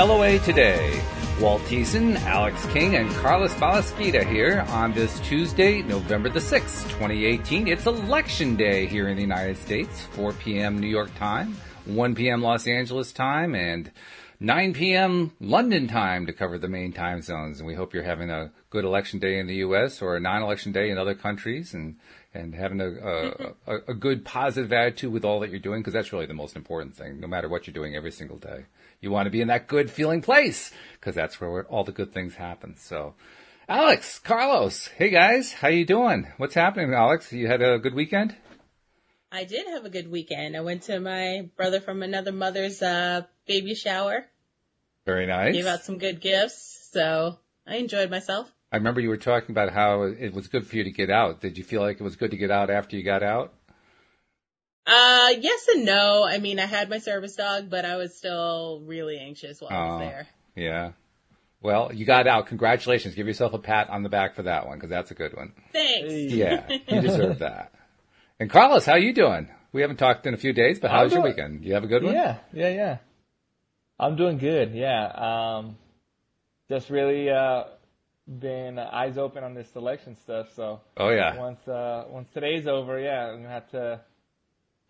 LOA Today. Walt Thiessen, Alyx King, and Carlos Balasquita here on this Tuesday, November the 6th, 2018. It's election day here in the United States, 4 p.m. New York time, 1 p.m. Los Angeles time, and 9 p.m. London time to cover the main time zones. And we hope you're having a good election day in the U.S. or a non-election day in other countries and, and having a, a, a, a good positive attitude with all that you're doing because that's really the most important thing, no matter what you're doing every single day. You want to be in that good feeling place because that's where all the good things happen. So, Alyx, Carlos, hey guys, how you doing? What's happening, Alyx? You had a good weekend? I did have a good weekend. I went to my brother from another mother's uh, baby shower. Very nice. Gave out some good gifts, so I enjoyed myself. I remember you were talking about how it was good for you to get out. Did you feel like it was good to get out after you got out? Uh, yes and no. I mean, I had my service dog, but I was still really anxious while I was Oh. there. Yeah. Well, you got out. Congratulations. Give yourself a pat on the back for that one because that's a good one. Thanks. Yeah, you deserve that. And Carlos, how you doing? We haven't talked in a few days, but how I'm was your doing- weekend? You have a good one? Yeah, yeah, yeah. I'm doing good. Yeah. Um, just really uh, been eyes open on this selection stuff. So Oh yeah. once uh, once today's over, yeah, I'm gonna have to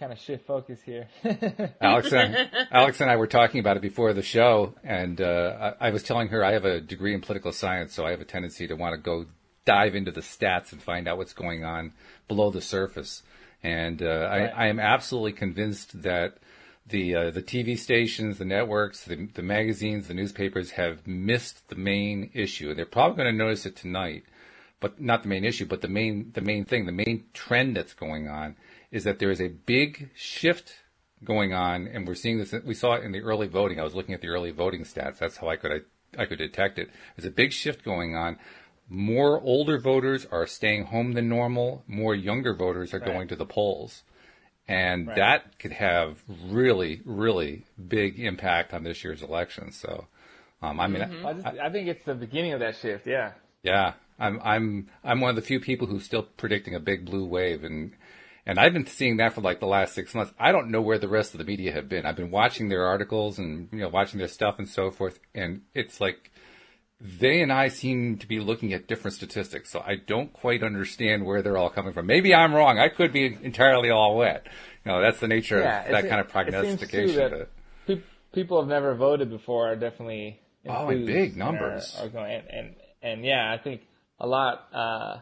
kind of shift focus here. Alyx and Alyx and I were talking about it before the show, and uh, I, I was telling her I have a degree in political science, so I have a tendency to want to go dive into the stats and find out what's going on below the surface. And uh, Right. I, I am absolutely convinced that the uh, the TV stations, the networks, the, the magazines, the newspapers have missed the main issue. and They're probably going to notice it tonight, but not the main issue, but the main the main thing, the main trend that's going on is that there is a big shift going on, and we're seeing this. We saw it in the early voting. I was looking at the early voting stats. That's how I could I, I could detect it. There's a big shift going on. More older voters are staying home than normal. More younger voters are going to the polls, and Right. that could have really, really big impact on this year's election. So, um, I mean, I, just, I think it's the beginning of that shift. Yeah. yeah, I'm I'm I'm one of the few people who's still predicting a big blue wave, and and I've been seeing that for like the last six months. I don't know where the rest of the media have been. I've been watching their articles and you know watching their stuff and so forth, and it's like they and I seem to be looking at different statistics. So I don't quite understand where they're all coming from. Maybe I'm wrong. I could be entirely all wet. You know, that's the nature Yeah. of that kind of it seems, too, prognostication. pe- people have never voted before are definitely Oh, in big are- numbers. Are, going and, and and yeah, I think a lot uh,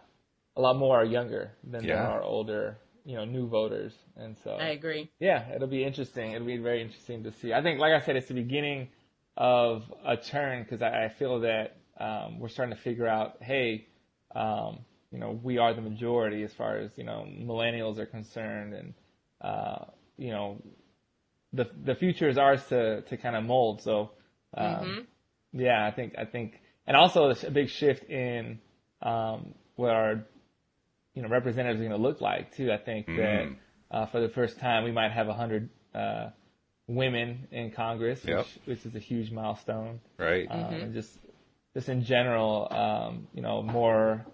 a lot more are younger than there are older, you know, new voters, and so I agree. yeah, it'll be interesting. It'll be very interesting to see. I think, like I said, it's the beginning of a turn because I, I feel that um, we're starting to figure out, hey, um, you know, we are the majority as far as you know millennials are concerned, and uh, you know, the the future is ours to to kind of mold. So, um, yeah, I think I think, and also a big shift in um, what our you know representatives are going to look like too. I think that Mm. uh, for the first time we might have a hundred uh, women in Congress, Yep. which which is a huge milestone. right. Um, and just just in general, um, you know, more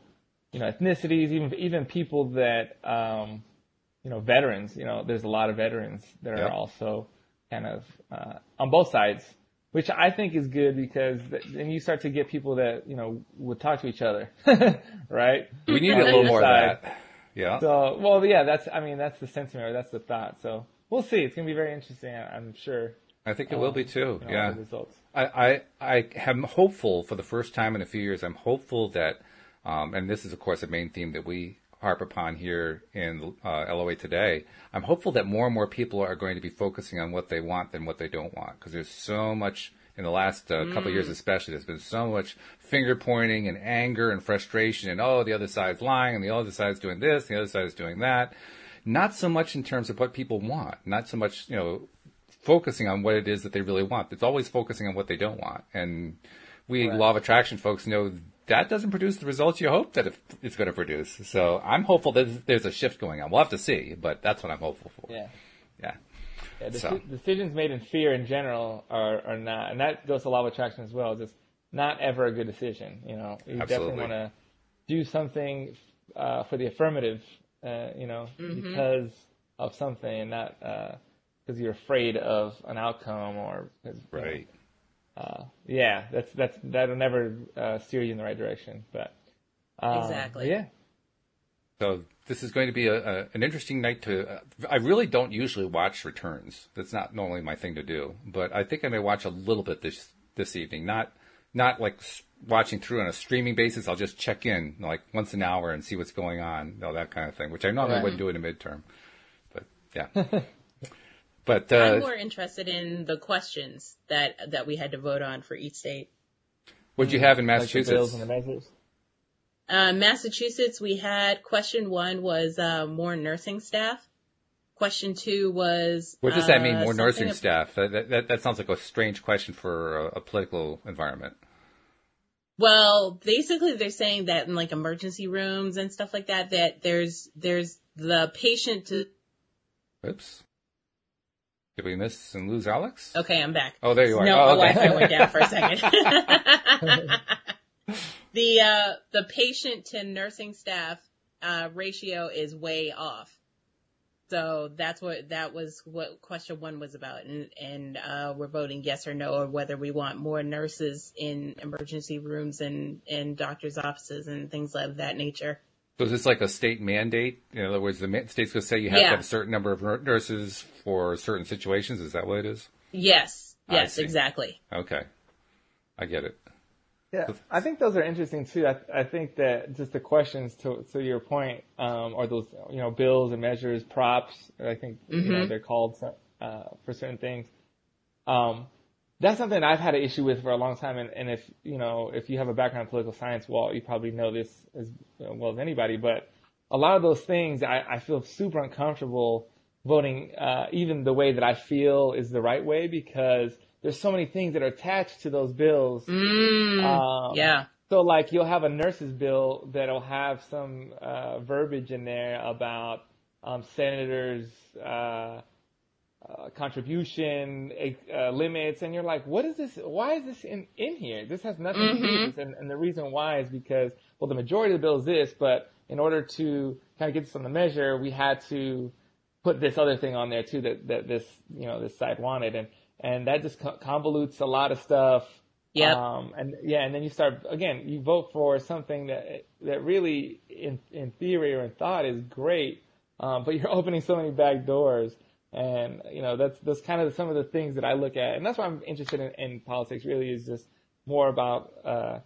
you know ethnicities, even even people that um, you know veterans. You know, there's a lot of veterans that Yep. are also kind of uh, on both sides, which I think is good because then you start to get people that you know would talk to each other, right? we need a little more of that. Yeah. So, well, yeah, that's I mean that's the sentiment or that's the thought. So we'll see. It's gonna be very interesting. I'm sure. I think it will be too. You know, yeah. The results. I, I, I am hopeful for the first time in a few years. I'm hopeful that, um, and this is of course a main theme that we harp upon here in uh, LOA today. I'm hopeful that more and more people are going to be focusing on what they want than what they don't want because there's so much in the last uh, couple of years, especially. There's been so much finger pointing and anger and frustration, and oh, the other side's lying, and the other side's doing this, and the other side's doing that. Not so much in terms of what people want, not so much you know focusing on what it is that they really want. It's always focusing on what they don't want. And we Right. law of attraction folks know that doesn't produce the results you hope that it's going to produce. So I'm hopeful that there's a shift going on. We'll have to see, but that's what I'm hopeful for. Yeah. Yeah. Yeah, deci- So- decisions made in fear in general are, are not, and that goes to law of attraction as well. Just not ever a good decision. You know, you Absolutely. definitely want to do something uh, for the affirmative. Uh, you know, because of something, and not uh, because you're afraid of an outcome or right. Uh, yeah, that's that's that'll never uh, steer you in the right direction. But um, exactly. Yeah. So this is going to be a, a an interesting night to. Uh, I really don't usually watch returns. That's not normally my thing to do, but I think I may watch a little bit this this evening. Not not like watching through on a streaming basis. I'll just check in like once an hour and see what's going on, all that kind of thing, which I normally right. wouldn't do in a midterm. But yeah. but uh, I'm more interested in the questions that that we had to vote on for each state. What'd you have in Massachusetts? Like uh, Massachusetts, we had question one was uh, more nursing staff. Question two was. What does that mean? More nursing of, staff? That, that, that sounds like a strange question for a, a political environment. Well, basically they're saying that in like emergency rooms and stuff like that, that there's, there's the patient to. Oops. Did we miss and lose Alyx? Okay, I'm back. Oh, there you are. No, oh, okay. Wi-Fi went down for a second. the, uh, the patient to nursing staff, uh, ratio is way off. So that's what that was what question one was about, and and uh, we're voting yes or no, or whether we want more nurses in emergency rooms and in doctors' offices and things of that nature. So is this like a state mandate? In other words, the state's going to say you have yeah. to have a certain number of nurses for certain situations. Is that what it is? Yes. Yes, exactly. Okay, I get it. Yeah, I think those are interesting too. I, I think that just the questions to to your point, um, or those you know bills and measures, props. I think mm-hmm. you know mm-hmm. they're called uh, for certain things. Um, that's something I've had an issue with for a long time. And, and if you know if you have a background in political science, well, you probably know this as well as anybody. But a lot of those things, I, I feel super uncomfortable voting, uh, even the way that I feel is the right way because there's so many things that are attached to those bills. Mm, um, yeah. So like you'll have a nurse's bill that'll have some uh, verbiage in there about um, senators' uh, uh, contribution uh, limits, and you're like, what is this? Why is this in, in here? This has nothing mm-hmm. to do with mm-hmm. this. And, and the reason why is because, well, the majority of the bill is this, but in order to kind of get this on the measure, we had to put this other thing on there too that, that this, you know, this side wanted. And and that just convolutes a lot of stuff. Yeah. Um, and yeah, and then you start again. You vote for something that that really, in in theory or in thought, is great, um, but you're opening so many back doors. And you know that's that's kind of some of the things that I look at, and that's why I'm interested in, in politics. Really, is just more about uh,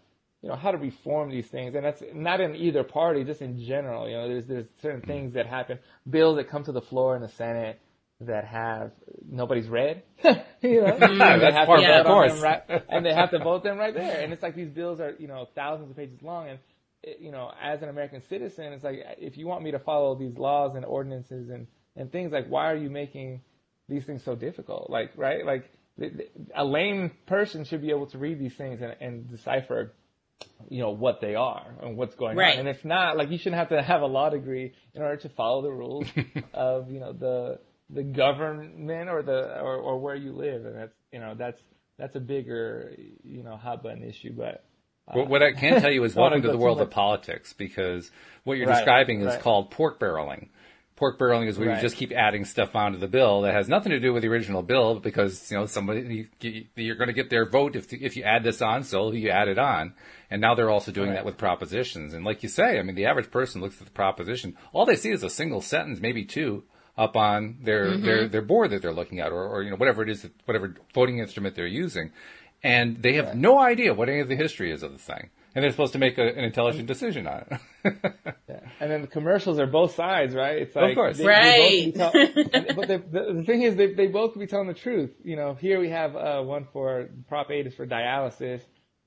you know how to reform these things, and that's not in either party, just in general. You know, there's there's certain things that happen, bills that come to the floor in the Senate that have nobody's read, you know, and they have to yeah, vote them right, and they have to vote them right there. And it's like these bills are, you know, thousands of pages long, and you know, as an American citizen, it's like if you want me to follow these laws and ordinances and and things like, why are you making these things so difficult? Like, right? Like a lame person should be able to read these things and, and decipher you know what they are and what's going right. on. And if not, like you shouldn't have to have a law degree in order to follow the rules of you know the the government or the or, or where you live, and that's you know that's that's a bigger you know hot button issue. But uh, what I can tell you is welcome to the world of politics because what you're right, describing is right. called pork barreling. Pork barreling is where right. you just keep adding stuff onto the bill that has nothing to do with the original bill because you know somebody you, are going to get their vote if if you add this on, so you add it on. And now they're also doing that with propositions. And like you say, I mean, the average person looks at the proposition, all they see is a single sentence, maybe two, up on their mm-hmm. their their board that they're looking at, or, or you know whatever it is, that, whatever voting instrument they're using, and they have right. no idea what any of the history is of the thing, and they're supposed to make a, an intelligent decision on it. yeah. And then the commercials are both sides, right? It's like of course, they, right? They tell, but they, the, the, thing is, they they both could be telling the truth. You know, here we have uh, one for Prop 8 is for dialysis,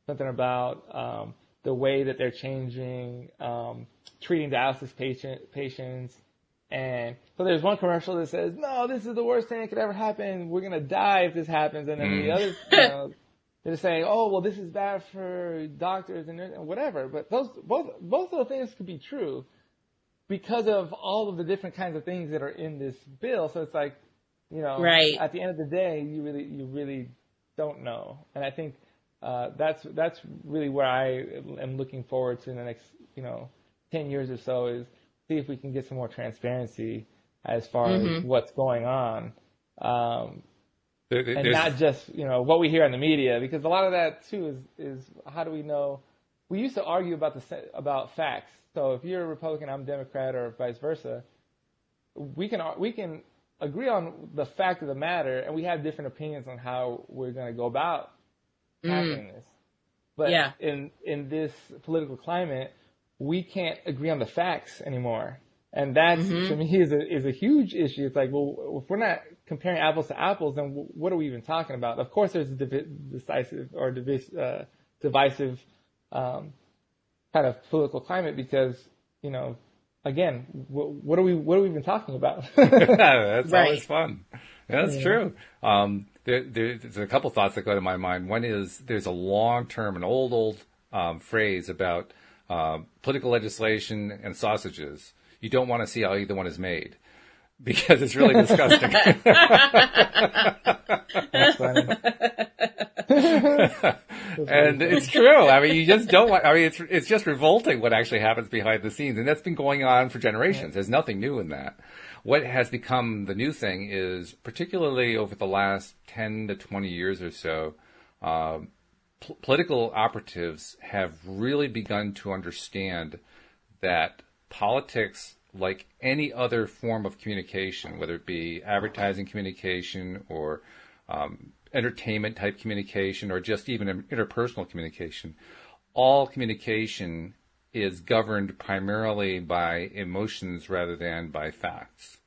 something about um, the way that they're changing um, treating dialysis patient patients and so there's one commercial that says, no, this is the worst thing that could ever happen. We're going to die if this happens. And then mm. the other, you know, they're saying, oh, well, this is bad for doctors and whatever. But those, both, both of the things could be true because of all of the different kinds of things that are in this bill. So it's like, you know, right. at the end of the day, you really, you really don't know. And I think, uh, that's, that's really where I am looking forward to in the next, you know, 10 years or so is, see if we can get some more transparency as far mm-hmm. as what's going on Um, There- there- and there's- not just you know what we hear in the media because a lot of that too is is how do we know? We used to argue about the se- about facts. So if you're a republican i'm a democrat or vice versa we can ar- we can agree on the fact of the matter and we have different opinions on how we're going to go about mm. tackling this. But Yeah. in in this political climate we can't agree on the facts anymore. And that's mm-hmm. to me is a is a huge issue. It's like, well, if we're not comparing apples to apples, then wh- what are we even talking about? Of course, there's a divi- decisive or divis- uh, divisive um, kind of political climate because you know, again, wh- what are we what are we even talking about? that's Right. always fun. Yeah, that's true. Um, there, there- there's a couple thoughts that go to my mind. One is there's a long term, an old, old um, phrase about um, political legislation and sausages. You don't want to see how either one is made because it's really disgusting. And it's true. I mean, you just don't want. I mean, it's it's just revolting what actually happens behind the scenes, and that's been going on for generations. There's nothing new in that. What has become the new thing is, particularly over the last ten to twenty years or so, um, p- political operatives have really begun to understand that politics, like any other form of communication, whether it be advertising communication or um, entertainment type communication or just even interpersonal communication, all communication is governed primarily by emotions rather than by facts.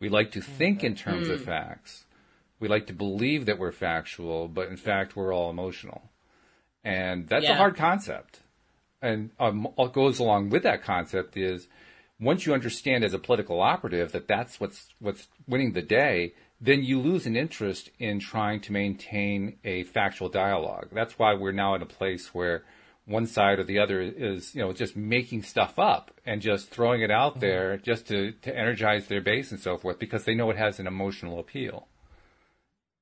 We like to think in terms of facts. We like to believe that we're factual, but in fact, we're all emotional. And that's a hard concept. And um, what goes along with that concept is once you understand as a political operative that that's what's what's winning the day, then you lose an interest in trying to maintain a factual dialogue. That's why we're now in a place where one side or the other is, you know, just making stuff up and just throwing it out mm-hmm. there just to, to energize their base and so forth because they know it has an emotional appeal.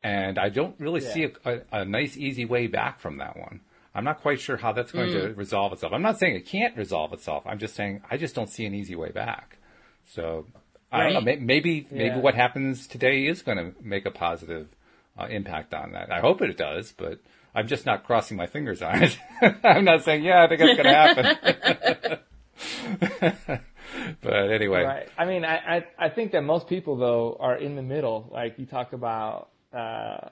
And I don't really see a, a, a nice, easy way back from that one. I'm not quite sure how that's going to resolve itself. I'm not saying it can't resolve itself. I'm just saying I just don't see an easy way back. So I don't know. Right. may- Maybe maybe Yeah. what happens today is going to make a positive uh, impact on that. I hope it does, but I'm just not crossing my fingers on it. I'm not saying yeah, I think it's going to happen. but anyway, Right. I mean, I, I I think that most people though are in the middle. Like you talk about, uh,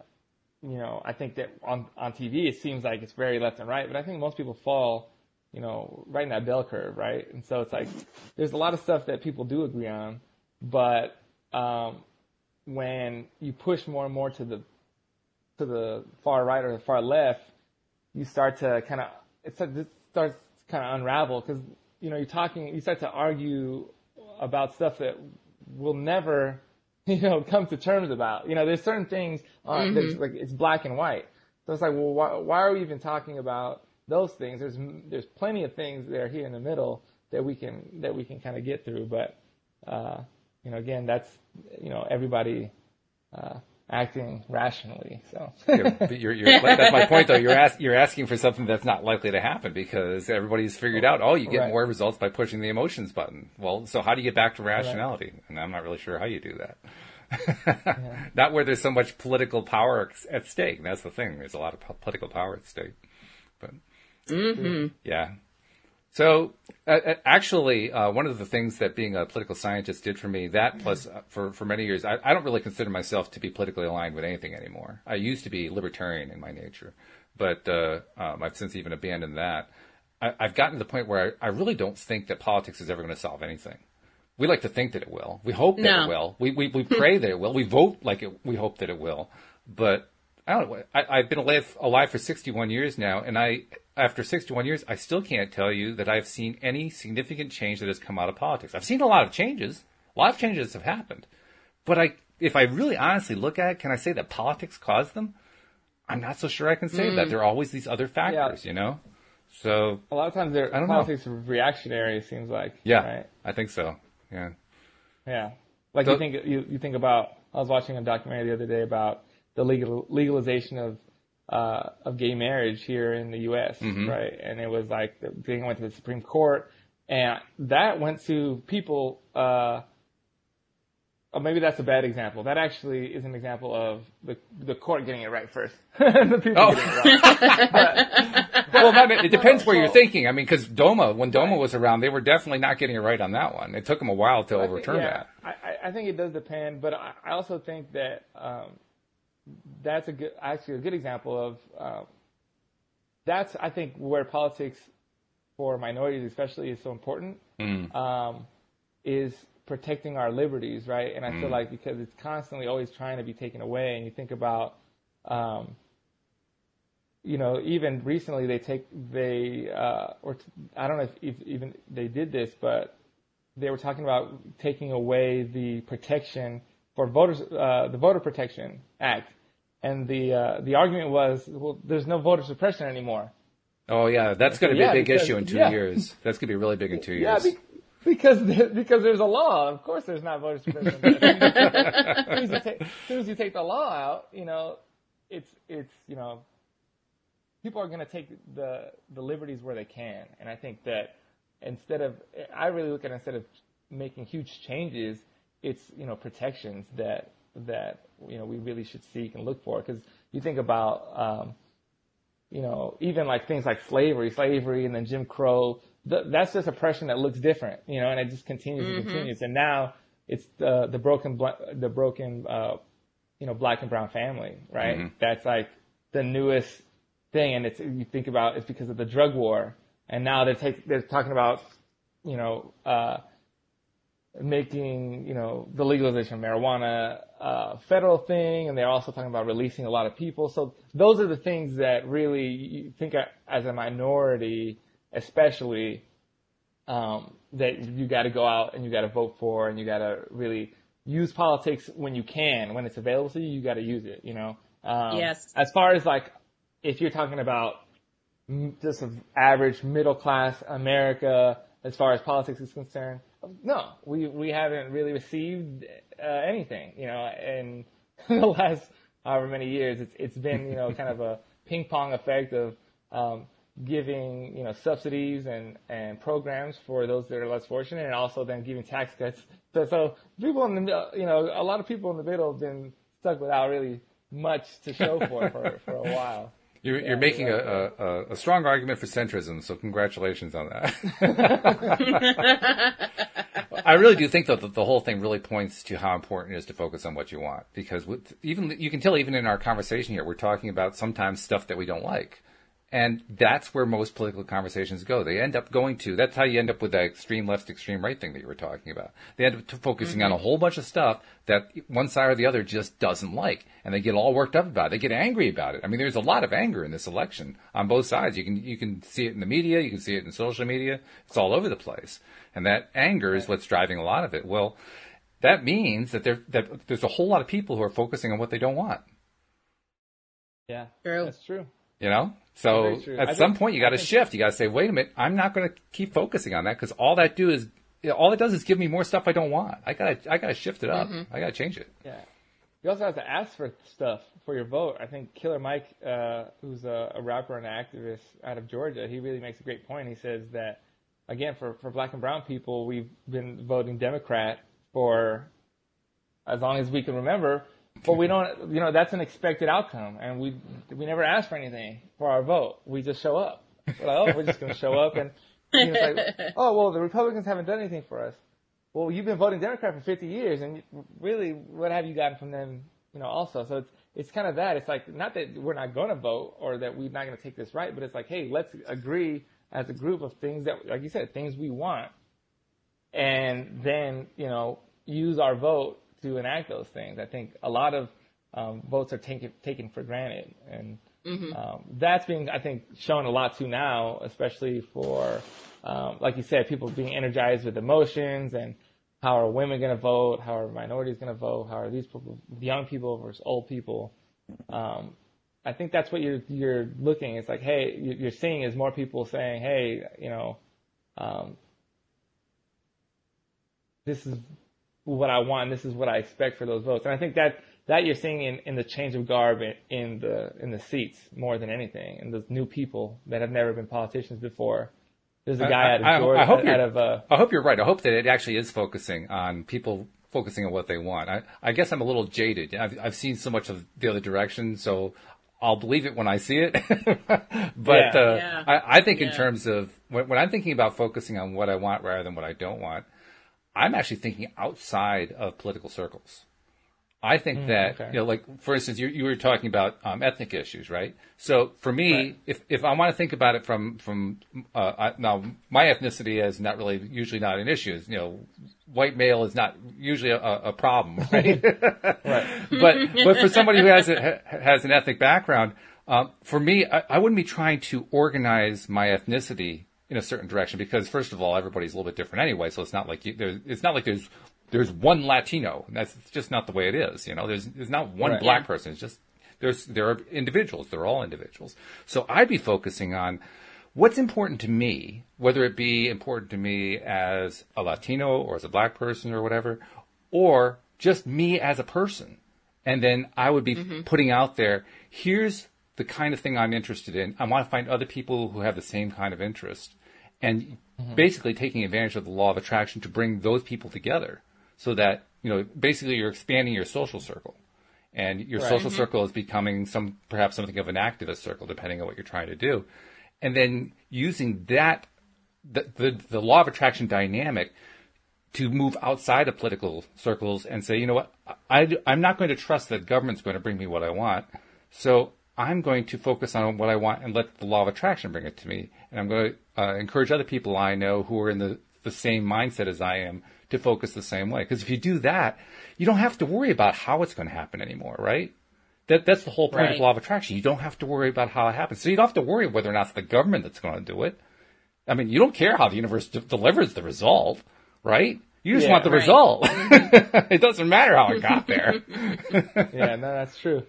you know, I think that on on TV it seems like it's very left and right, but I think most people fall, you know, right in that bell curve, right? And so it's like there's a lot of stuff that people do agree on, but um, when you push more and more to the to the far right or the far left, you start to kind of it starts kind of unravel because you know you're talking you start to argue about stuff that will never you know come to terms about. You know there's certain things uh, that's like it's black and white. So it's like well why, why are we even talking about those things? There's there's plenty of things that are here in the middle that we can that we can kind of get through but uh you know again that's you know everybody uh acting rationally so Yeah, but you're, you're, that's my point, though. You're ask, you're asking for something that's not likely to happen because everybody's figured out, oh, you get Right. more results by pushing the emotions button. Well, so how do you get back to rationality? And I'm not really sure how you do that. Not where there's so much political power at stake. That's the thing. There's a lot of po- political power at stake. But mm-hmm. yeah. So, uh, uh, actually, uh, one of the things that being a political scientist did for me, that plus uh, for, for many years, I, I don't really consider myself to be politically aligned with anything anymore. I used to be libertarian in my nature, but uh, um, I've since even abandoned that. I, I've gotten to the point where I, I really don't think that politics is ever going to solve anything. We like to think that it will. We hope that No. it will. We, we, we pray that it will. We vote like it, we hope that it will. But I don't know. I, I've been alive, alive for 61 years now, and I, after 61 years, I still can't tell you that I've seen any significant change that has come out of politics. I've seen a lot of changes. A lot of changes have happened. But I, if I really honestly look at it, can I say that politics caused them? I'm not so sure I can say that. Mm. There are always these other factors, you know? So, a lot of times their I don't know. politics are reactionary it seems like yeah, right I think so. Yeah. Yeah. Like So- you think you, you think about I was watching a documentary the other day about the legal legalization of uh of gay marriage here in the US, Mm-hmm. right. And it was like the thing went to the Supreme Court and that went to people uh oh, maybe that's a bad example. That actually is an example of the the court getting it right first. the people Oh. getting it right. But- well, I mean, it depends where you're thinking. I mean, because Doma, when Doma Right. was around, they were definitely not getting it right on that one. It took them a while to I think- overturn yeah, that. I, I- I think it does depend, but I, I also think that um, that's a good, actually a good example of uh, that's I think where politics for minorities especially is so important Mm. um, is protecting our liberties, right? And I feel Mm. like because it's constantly always trying to be taken away, and you think about, um, you know, even recently they take they uh, or t- I don't know if, if even they did this, but they were talking about taking away the protection for voters, uh, the Voter Protection Act, and the uh, the argument was, well, there's no voter suppression anymore. Oh yeah, that's going to be Yeah, a big because- issue in two yeah. years. That's going to be really big in two Yeah, years. be- because because there's a law. Of course, there's not voter suppression. as, soon as you take, as soon as you take the law out, you know, it's it's you know, people are going to take the the liberties where they can, and I think that instead of I really look at it instead of making huge changes, it's you know protections that that you know we really should seek and look for because you think about. Um, you know, even like things like slavery, slavery, and then Jim Crow. Th- that's just oppression that looks different, you know, and it just continues and continues. And now it's the the broken the broken uh, you know black and brown family, right? Mhm. That's like the newest thing, and it's you think about it's because of the drug war, and now they're take, they're talking about you know uh, making you know the legalization of marijuana uh, federal thing, and they're also talking about releasing a lot of people. So those are the things that really you think as a minority, especially, um, that you got to go out and you got to vote for, and you got to really use politics when you can, when it's available to you. You got to use it. You know. Um, Yes. As far as like, if you're talking about just average middle class America as far as politics is concerned. No, we we haven't really received uh, anything, you know, in the last however many years. It's it's been you know kind of a ping pong effect of um, giving you know subsidies and and programs for those that are less fortunate, and also then giving tax cuts. So so people in the you know, a lot of people in the middle have been stuck without really much to show for for for a while. You're, Yeah, you're making a, a, a strong argument for centrism, so congratulations on that. I really do think though that the whole thing really points to how important it is to focus on what you want because with, even you can tell even in our conversation here we're talking about sometimes stuff that we don't like. And that's where most political conversations go. They end up going to, that's how you end up with that extreme left, extreme right thing that you were talking about. They end up t- focusing on a mm-hmm. whole bunch of stuff that one side or the other just doesn't like. And they get all worked up about it. They get angry about it. I mean, there's a lot of anger in this election on both sides. You can, you can see it in the media. You can see it in social media. It's all over the place. And that anger is what's driving a lot of it. Well, that means that there, that there's a whole lot of people who are focusing on what they don't want. Yeah, True. that's true. You know? So at I some think- point you got to shift. You got to say, wait a minute, I'm not going to keep focusing on that because all that do is, all it does is give me more stuff I don't want. I got to, I got to shift it up. I got to change it. Yeah. You also have to ask for stuff for your vote. I think Killer Mike, uh, who's a, a rapper and activist out of Georgia, he really makes a great point. He says that, again, for, for black and brown people, we've been voting Democrat for as long as we can remember, but we don't, you know, that's an expected outcome. And we, we never ask for anything for our vote. We just show up. We're like, oh, we're just going to show up. And, you know, it's like, oh, well, the Republicans haven't done anything for us well, you've been voting Democrat for 50 years, and really, what have you gotten from them, you know, also? So it's, it's kind of that. It's like, not that we're not going to vote or that we're not going to take this right, but it's like, hey, let's agree as a group of things that, like you said, things we want, and then, you know, use our vote to enact those things. I think a lot of um, votes are taken, taken for granted, and um, that's being, I think, shown a lot too now, especially for, um, like you said, people being energized with emotions and how are women going to vote? How are minorities going to vote? How are these people, young people versus old people? Um, I think that's what you're you're looking. It's like, hey, you- you're seeing is more people saying, hey, you know, um, this is what I want. This is what I expect for those votes. And I think that that you're seeing in, in the change of garb in, in the in the seats more than anything, and those new people that have never been politicians before. There's a guy I- out of I- I Georgia, hope out of uh, I hope you're right. I hope that it actually is focusing on people focusing on what they want. I, I guess I'm a little jaded. I've, I've seen so much of the other direction, so I'll believe it when I see it. but Yeah. uh, Yeah. I, I think in terms of when, when I'm thinking about focusing on what I want rather than what I don't want, I'm actually thinking outside of political circles. I think that okay. you know, like for instance, you, you were talking about um, ethnic issues, right? So for me, Right. if if I want to think about it from from uh, I, now my ethnicity is not really usually not an issue. You know, white male is not usually a, a problem, right? Right. but but for somebody who has a, has an ethnic background, um, for me, I, I wouldn't be trying to organize my ethnicity in a certain direction because first of all, everybody's a little bit different anyway. So it's not like you, there's it's not like there's there's one Latino. That's just not the way it is. You know, there's there's not one Right. black person. It's just there's there are individuals. They're all individuals. So I'd be focusing on what's important to me, whether it be important to me as a Latino or as a black person or whatever, or just me as a person. And then I would be mm-hmm. putting out there, here's the kind of thing I'm interested in. I want to find other people who have the same kind of interest and mm-hmm. basically taking advantage of the law of attraction to bring those people together so that, you know, basically you're expanding your social circle and your Right. social mm-hmm. circle is becoming some, perhaps something of an activist circle depending on what you're trying to do. And then using that, the, the, the law of attraction dynamic to move outside of political circles and say, you know what, I, I'm not going to trust that government's going to bring me what I want. So I'm going to focus on what I want and let the law of attraction bring it to me. And I'm going to uh, encourage other people I know who are in the, the same mindset as I am to focus the same way. Because if you do that, you don't have to worry about how it's going to happen anymore, right? That, that's the whole point of law of attraction. You don't have to worry about how it happens. So you don't have to worry whether or not it's the government that's going to do it. I mean, you don't care how the universe de- delivers the result, right? You just Yeah. want the Right. result. it doesn't matter how it got there. Yeah, no, that's true.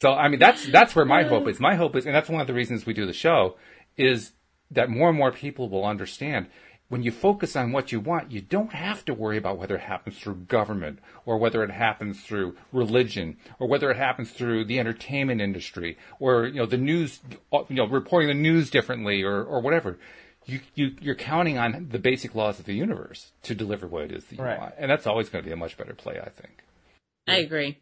So I mean, that's that's where my hope is. My hope is, and that's one of the reasons we do the show, is that more and more people will understand. When you focus on what you want, you don't have to worry about whether it happens through government or whether it happens through religion or whether it happens through the entertainment industry or you know the news, uh, you know, reporting the news differently or or whatever. You, you you're counting on the basic laws of the universe to deliver what it is that you Right. want, and that's always going to be a much better play, I think. I agree.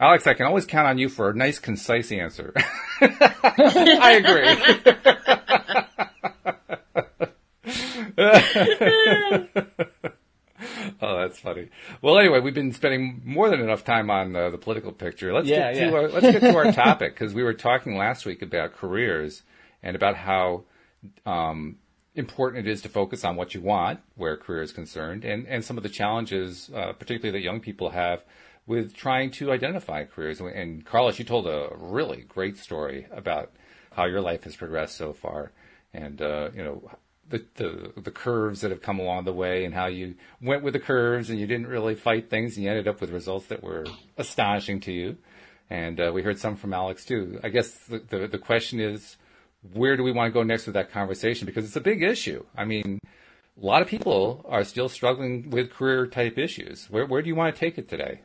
Alyx, I can always count on you for a nice, concise answer. I agree. oh, that's funny. Well, anyway, we've been spending more than enough time on uh, the political picture. Let's Yeah, get to yeah. our, let's get to our topic because we were talking last week about careers and about how um, important it is to focus on what you want where career is concerned and, and some of the challenges, uh, particularly that young people have with trying to identify careers. And Carlos, you told a really great story about how your life has progressed so far and, uh, you know, the, the, the curves that have come along the way and how you went with the curves and you didn't really fight things and you ended up with results that were astonishing to you. And uh, we heard some from Alyx too. I guess the, the, the question is, where do we want to go next with that conversation? Because it's a big issue. I mean, a lot of people are still struggling with career type issues. Where, where do you want to take it today?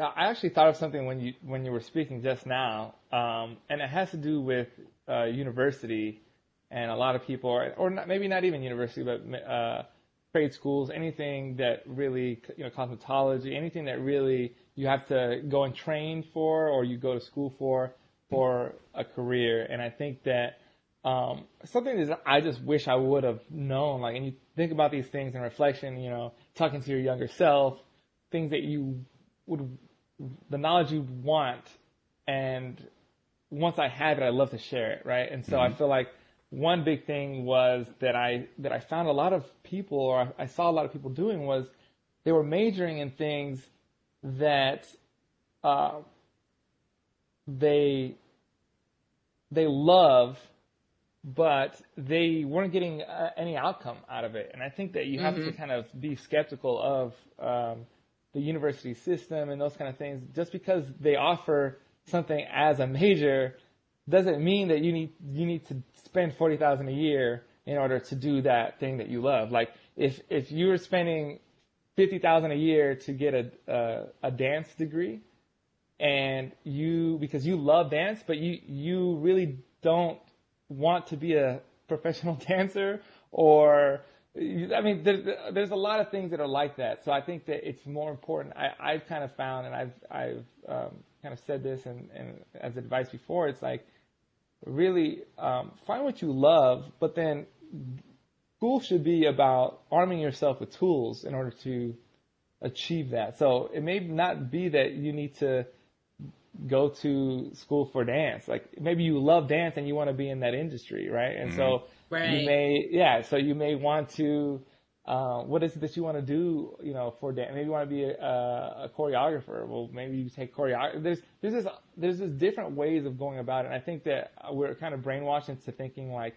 Now, I actually thought of something when you when you were speaking just now, um, and it has to do with uh, university, and a lot of people, are, or not, maybe not even university, but uh, trade schools, anything that really, you know, cosmetology, anything that really you have to go and train for, or you go to school for, for a career. And I think that um, something that I just wish I would have known, like, and you think about these things in reflection, you know, talking to your younger self, things that you would the knowledge you want and once I have it, I love to share it, right? And so I feel like one big thing was that I that I found a lot of people, or I saw a lot of people doing, was they were majoring in things that uh, they they love, but they weren't getting uh, any outcome out of it. And I think that you have to kind of be skeptical of um, the university system and those kind of things. Just because they offer something as a major doesn't mean that you need you need to spend forty thousand a year in order to do that thing that you love. Like if if you were spending fifty thousand a year to get a, a a dance degree, and you because you love dance, but you you really don't want to be a professional dancer or I mean, there's, there's a lot of things that are like that. So I think that it's more important. I, I've kind of found, and I've, I've um, kind of said this and, and as advice before, it's like really um, find what you love, but then school should be about arming yourself with tools in order to achieve that. So it may not be that you need to go to school for dance. Like maybe you love dance and you want to be in that industry, right? And mm-hmm. so right. you may, yeah, so you may want to, uh, what is it that you want to do, you know, for dance? Maybe you want to be a, a choreographer. Well, maybe you take choreography. There's, there's this, there's this different ways of going about it. And I think that we're kind of brainwashed into thinking like,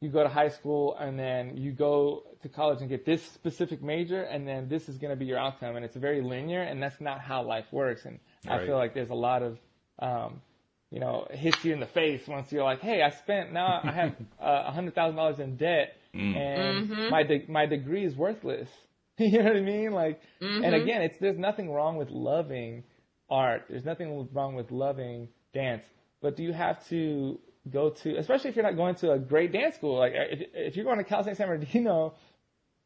you go to high school and then you go to college and get this specific major and then this is going to be your outcome and it's very linear and that's not how life works and right. I feel like there's a lot of um, you know hits you in the face once you're like hey I spent now I have uh, a uh, hundred thousand dollars in debt mm. and mm-hmm. my de- my degree is worthless you know what I mean like mm-hmm. and again it's there's nothing wrong with loving art there's nothing wrong with loving dance but do you have to go to, especially if you're not going to a great dance school. Like if, if you're going to Cal State San Bernardino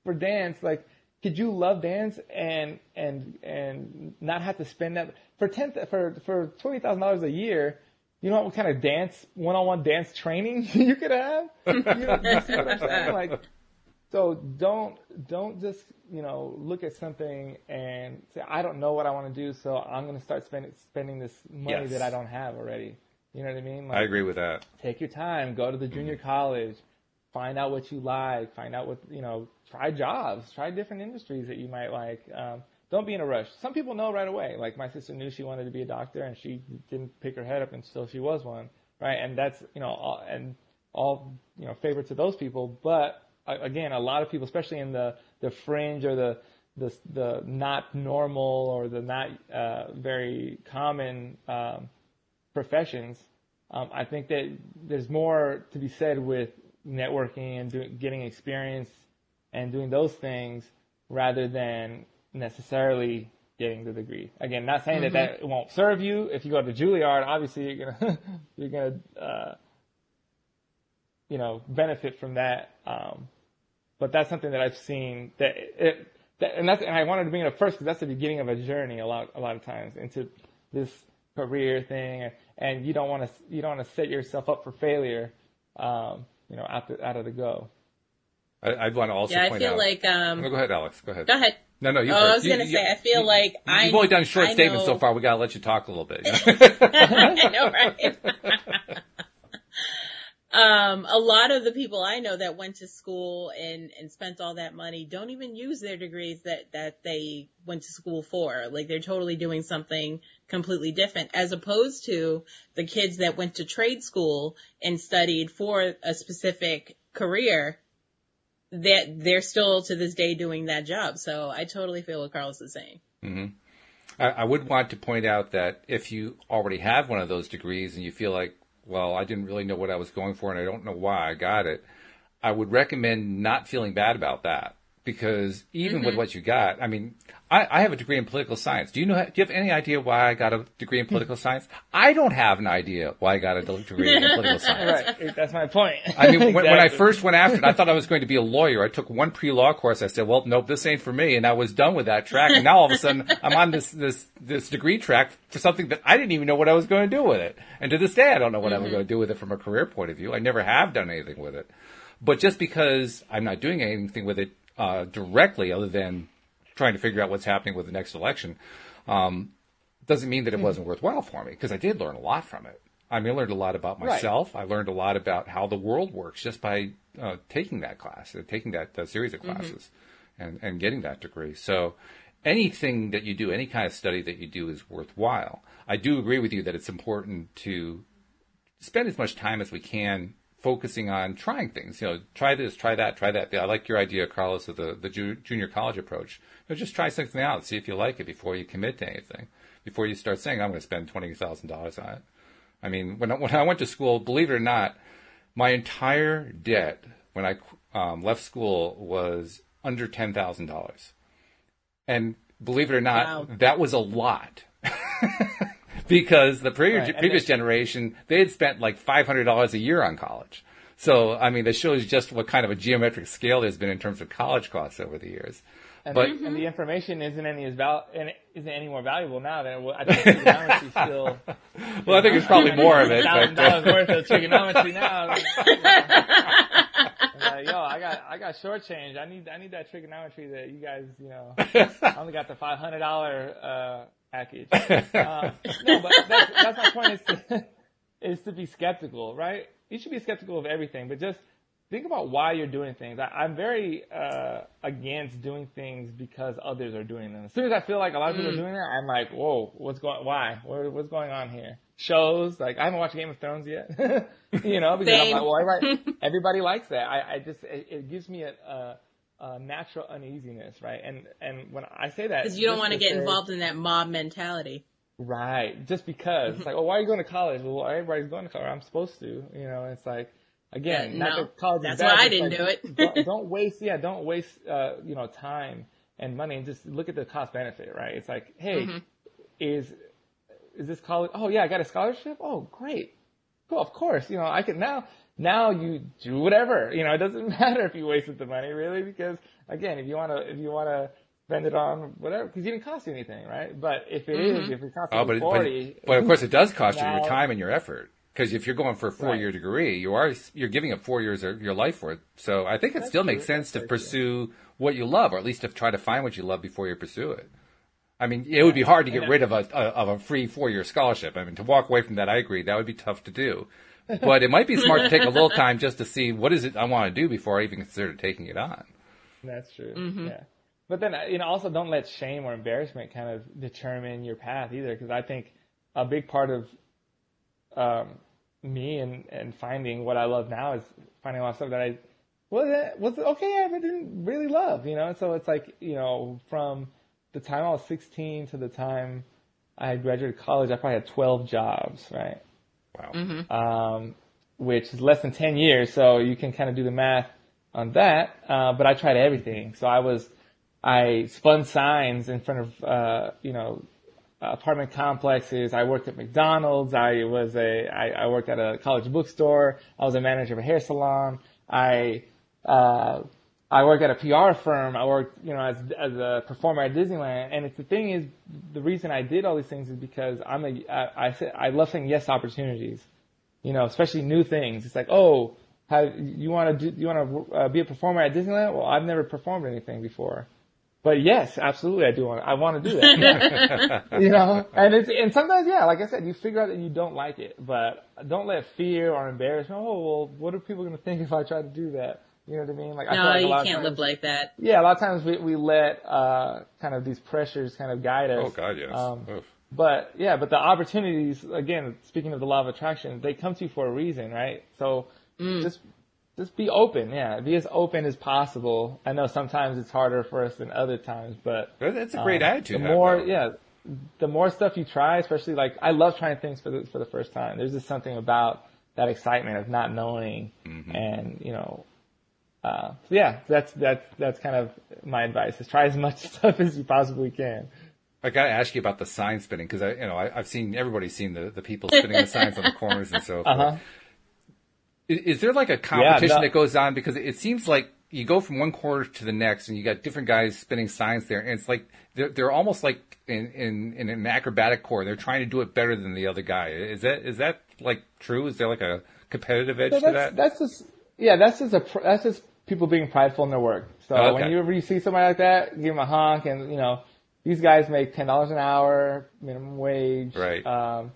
for dance, like could you love dance and and and not have to spend that for ten for for twenty thousand dollars a year? You know what kind of dance one-on-one dance training you could have? You know, you see what I'm saying? Like, so don't don't just you know look at something and say I don't know what I want to do, so I'm going to start spending spending this money yes. that I don't have already. You know what I mean? Like, I agree with that. Take your time, go to the junior mm-hmm. college, find out what you like, find out what you know, try jobs, try different industries that you might like. Um, don't be in a rush. Some people know right away. Like my sister knew she wanted to be a doctor, and she didn't pick her head up until she was one, right? And that's you know, all, and all you know, favor to those people. But again, a lot of people, especially in the the fringe or the the the not normal or the not uh, very common um, professions, um, I think that there's more to be said with networking and do, getting experience and doing those things rather than necessarily getting the degree. Again, not saying mm-hmm. that that won't serve you. If you go to Juilliard, obviously you're gonna you're gonna uh, you know benefit from that. Um, but that's something that I've seen that it, that, and that's and I wanted to bring it up first because that's the beginning of a journey a lot a lot of times into this career thing, and you don't want to you don't want to set yourself up for failure, um, you know, out the, out of the go. I, would want to also yeah, point I feel out, like um, no, go ahead, Alyx. Go ahead. Go ahead. No, no, you. Oh, first. I was going to say, I feel you, like you, I. You've only done short I statements know, so far. We got to let you talk a little bit. You know? I know, right? um, a lot of the people I know that went to school and, and spent all that money don't even use their degrees that, that they went to school for. Like they're totally doing something completely different as opposed to the kids that went to trade school and studied for a specific career that they're still to this day doing that job. So I totally feel what Carlos is saying. Mm-hmm. I, I would want to point out that if you already have one of those degrees and you feel like well, I didn't really know what I was going for and I don't know why I got it, I would recommend not feeling bad about that because even mm-hmm. with what you got, I mean, I, I, have a degree in political science. Do you know? Do you have any idea why I got a degree in political science? I don't have an idea why I got a degree in political science. Right, that's my point. I mean, exactly. when, when, I first went after it, I thought I was going to be a lawyer. I took one pre-law course. I said, "Well, nope, this ain't for me," and I was done with that track. And now all of a sudden, I'm on this this this degree track for something that I didn't even know what I was going to do with it. And to this day, I don't know what mm-hmm. I'm going to do with it from a career point of view. I never have done anything with it. But just because I'm not doing anything with it uh, directly, other than trying to figure out what's happening with the next election, um, doesn't mean that it hmm. wasn't worthwhile for me because I did learn a lot from it. I mean, I learned a lot about myself. Right. I learned a lot about how the world works just by uh, taking that class, uh, taking that, that, series of mm-hmm. classes, mm-hmm. and, and getting that degree. So, anything that you do, any kind of study that you do, is worthwhile. I do agree with you that it's important to spend as much time as we can focusing on trying things. You know, try this, try that, try that. I like your idea, Carlos, of the, the ju- junior college approach. You know, just try something out, see if you like it before you commit to anything. Before you start saying, I'm going to spend $20,000 on it. I mean, when I, when I went to school, believe it or not, my entire debt when I um, left school was under $10,000. And believe it or not, wow. that was a lot. because the previous, right. previous generation they had spent like five hundred dollars a year on college. So, I mean, that shows just what kind of a geometric scale there's been in terms of college costs over the years. And, But- the, and the information isn't any as val- and it isn't any more valuable now than it was. I think trigonometry still. Well, I think it's probably more of it. Thousand But, uh, dollars worth of trigonometry now. I'm Yo, I got I got shortchanged. I need I need that trigonometry that you guys you know. I only got the five hundred dollar uh, package. Um, no, but that's, that's my point. Is to, is to be skeptical, right? You should be skeptical of everything, but just think about why you're doing things. I, I'm very uh, against doing things because others are doing them. As soon as I feel like a lot of people are doing that, I'm like, whoa, what's going? Why? What, what's going on here? Shows like I haven't watched Game of Thrones yet, you know, because Same. I'm like, well, everybody, everybody likes that. I, I just it, it gives me a, a, a natural uneasiness, right? And and when I say that, Because you don't want to get say- involved in that mob mentality. Right. Just because. It's like, oh, why are you going to college? Well, everybody's going to college. I'm supposed to. You know, it's like, again, Yeah, not no. that college That's is bad. why I didn't like, do it. don't, don't waste, yeah, don't waste, uh, you know, time and money and just look at the cost benefit, right? It's like, hey, Mm-hmm. is, is this college? Oh yeah, I got a scholarship. Oh, great. Cool. Of course. You know, I can now, now you do whatever. You know, it doesn't matter if you wasted the money really because again, if you want to, if you want to, Spend it on whatever because it didn't cost you anything, right? But if it is, mm-hmm. if it costs oh, but, but, forty, but of course it does cost you your time and your effort. Because if you're going for a four-year degree, you are you're giving up four years of your life for it. So I think it still makes sense to That's pursue what you love, or at least to try to find what you love before you pursue it. I mean, it would be hard to get rid of a, a of a free four-year scholarship. I mean, to walk away from that, I agree, that would be tough to do. But it might be smart to take a little time just to see what is it I want to do before I even consider taking it on. That's true. Mm-hmm. Yeah. But then, you know, also don't let shame or embarrassment kind of determine your path either, because I think a big part of um, me and, and finding what I love now is finding a lot of stuff that I was was okay, I didn't really love, you know. So it's like, you know, from the time I was 16 to the time I graduated college, I probably had 12 jobs, right? Wow. um, which is less than 10 years. So you can kind of do the math on that. Uh, but I tried everything. So I was, I spun signs in front of, uh, you know, apartment complexes. I worked at McDonald's. I was a, I, I worked at a college bookstore. I was a manager of a hair salon. I, uh, I worked at a PR firm. I worked, you know, as as a performer at Disneyland. And it's the thing is, the reason I did all these things is because I'm a, I, I, I love saying yes to opportunities. You know, especially new things. It's like, oh, have, you want to do, you want to uh, be a performer at Disneyland? Well, I've never performed anything before. But yes, absolutely, I do want. I want to do that. you know, and it's and sometimes, yeah, like I said, you figure out that you don't like it, but don't let fear or embarrassment. Oh well, what are people going to think if I try to do that? You know what I mean? Like I feel No, like a you lot can't times- live like that. yeah, a lot of times we, we let uh, kind of these pressures kind of guide us. Oh God, yes. Um, but yeah, but the opportunities, again, speaking of the law of attraction, they come to you for a reason, right? So just just be open, yeah, be as open as possible. I know sometimes it's harder for us than other times, but That- That's a great um, attitude. The to have, more, yeah, the more stuff you try, especially like I love trying things for the for the first time. There's just something about that excitement of not knowing, Mm-hmm. and you know, uh, so yeah, that's that's that's kind of my advice: is try as much stuff as you possibly can. I got to ask you about the sign spinning because I, you know, I, I've seen everybody's seen the, the people spinning the signs on the corners and so forth. Uh-huh. Is, is there like a competition no- that goes on because it seems like you go from one corner to the next and you got different guys spinning signs there and it's like they're they're almost like in in, in an acrobatic core. They're trying to do it better than the other guy. Is that is that like true? Is there like a competitive edge So to that? that's just yeah, that's just a that's just people being prideful in their work. So Okay. when you see somebody like that, give them a honk, and you know these guys make ten dollars an hour, minimum wage. Right. Um,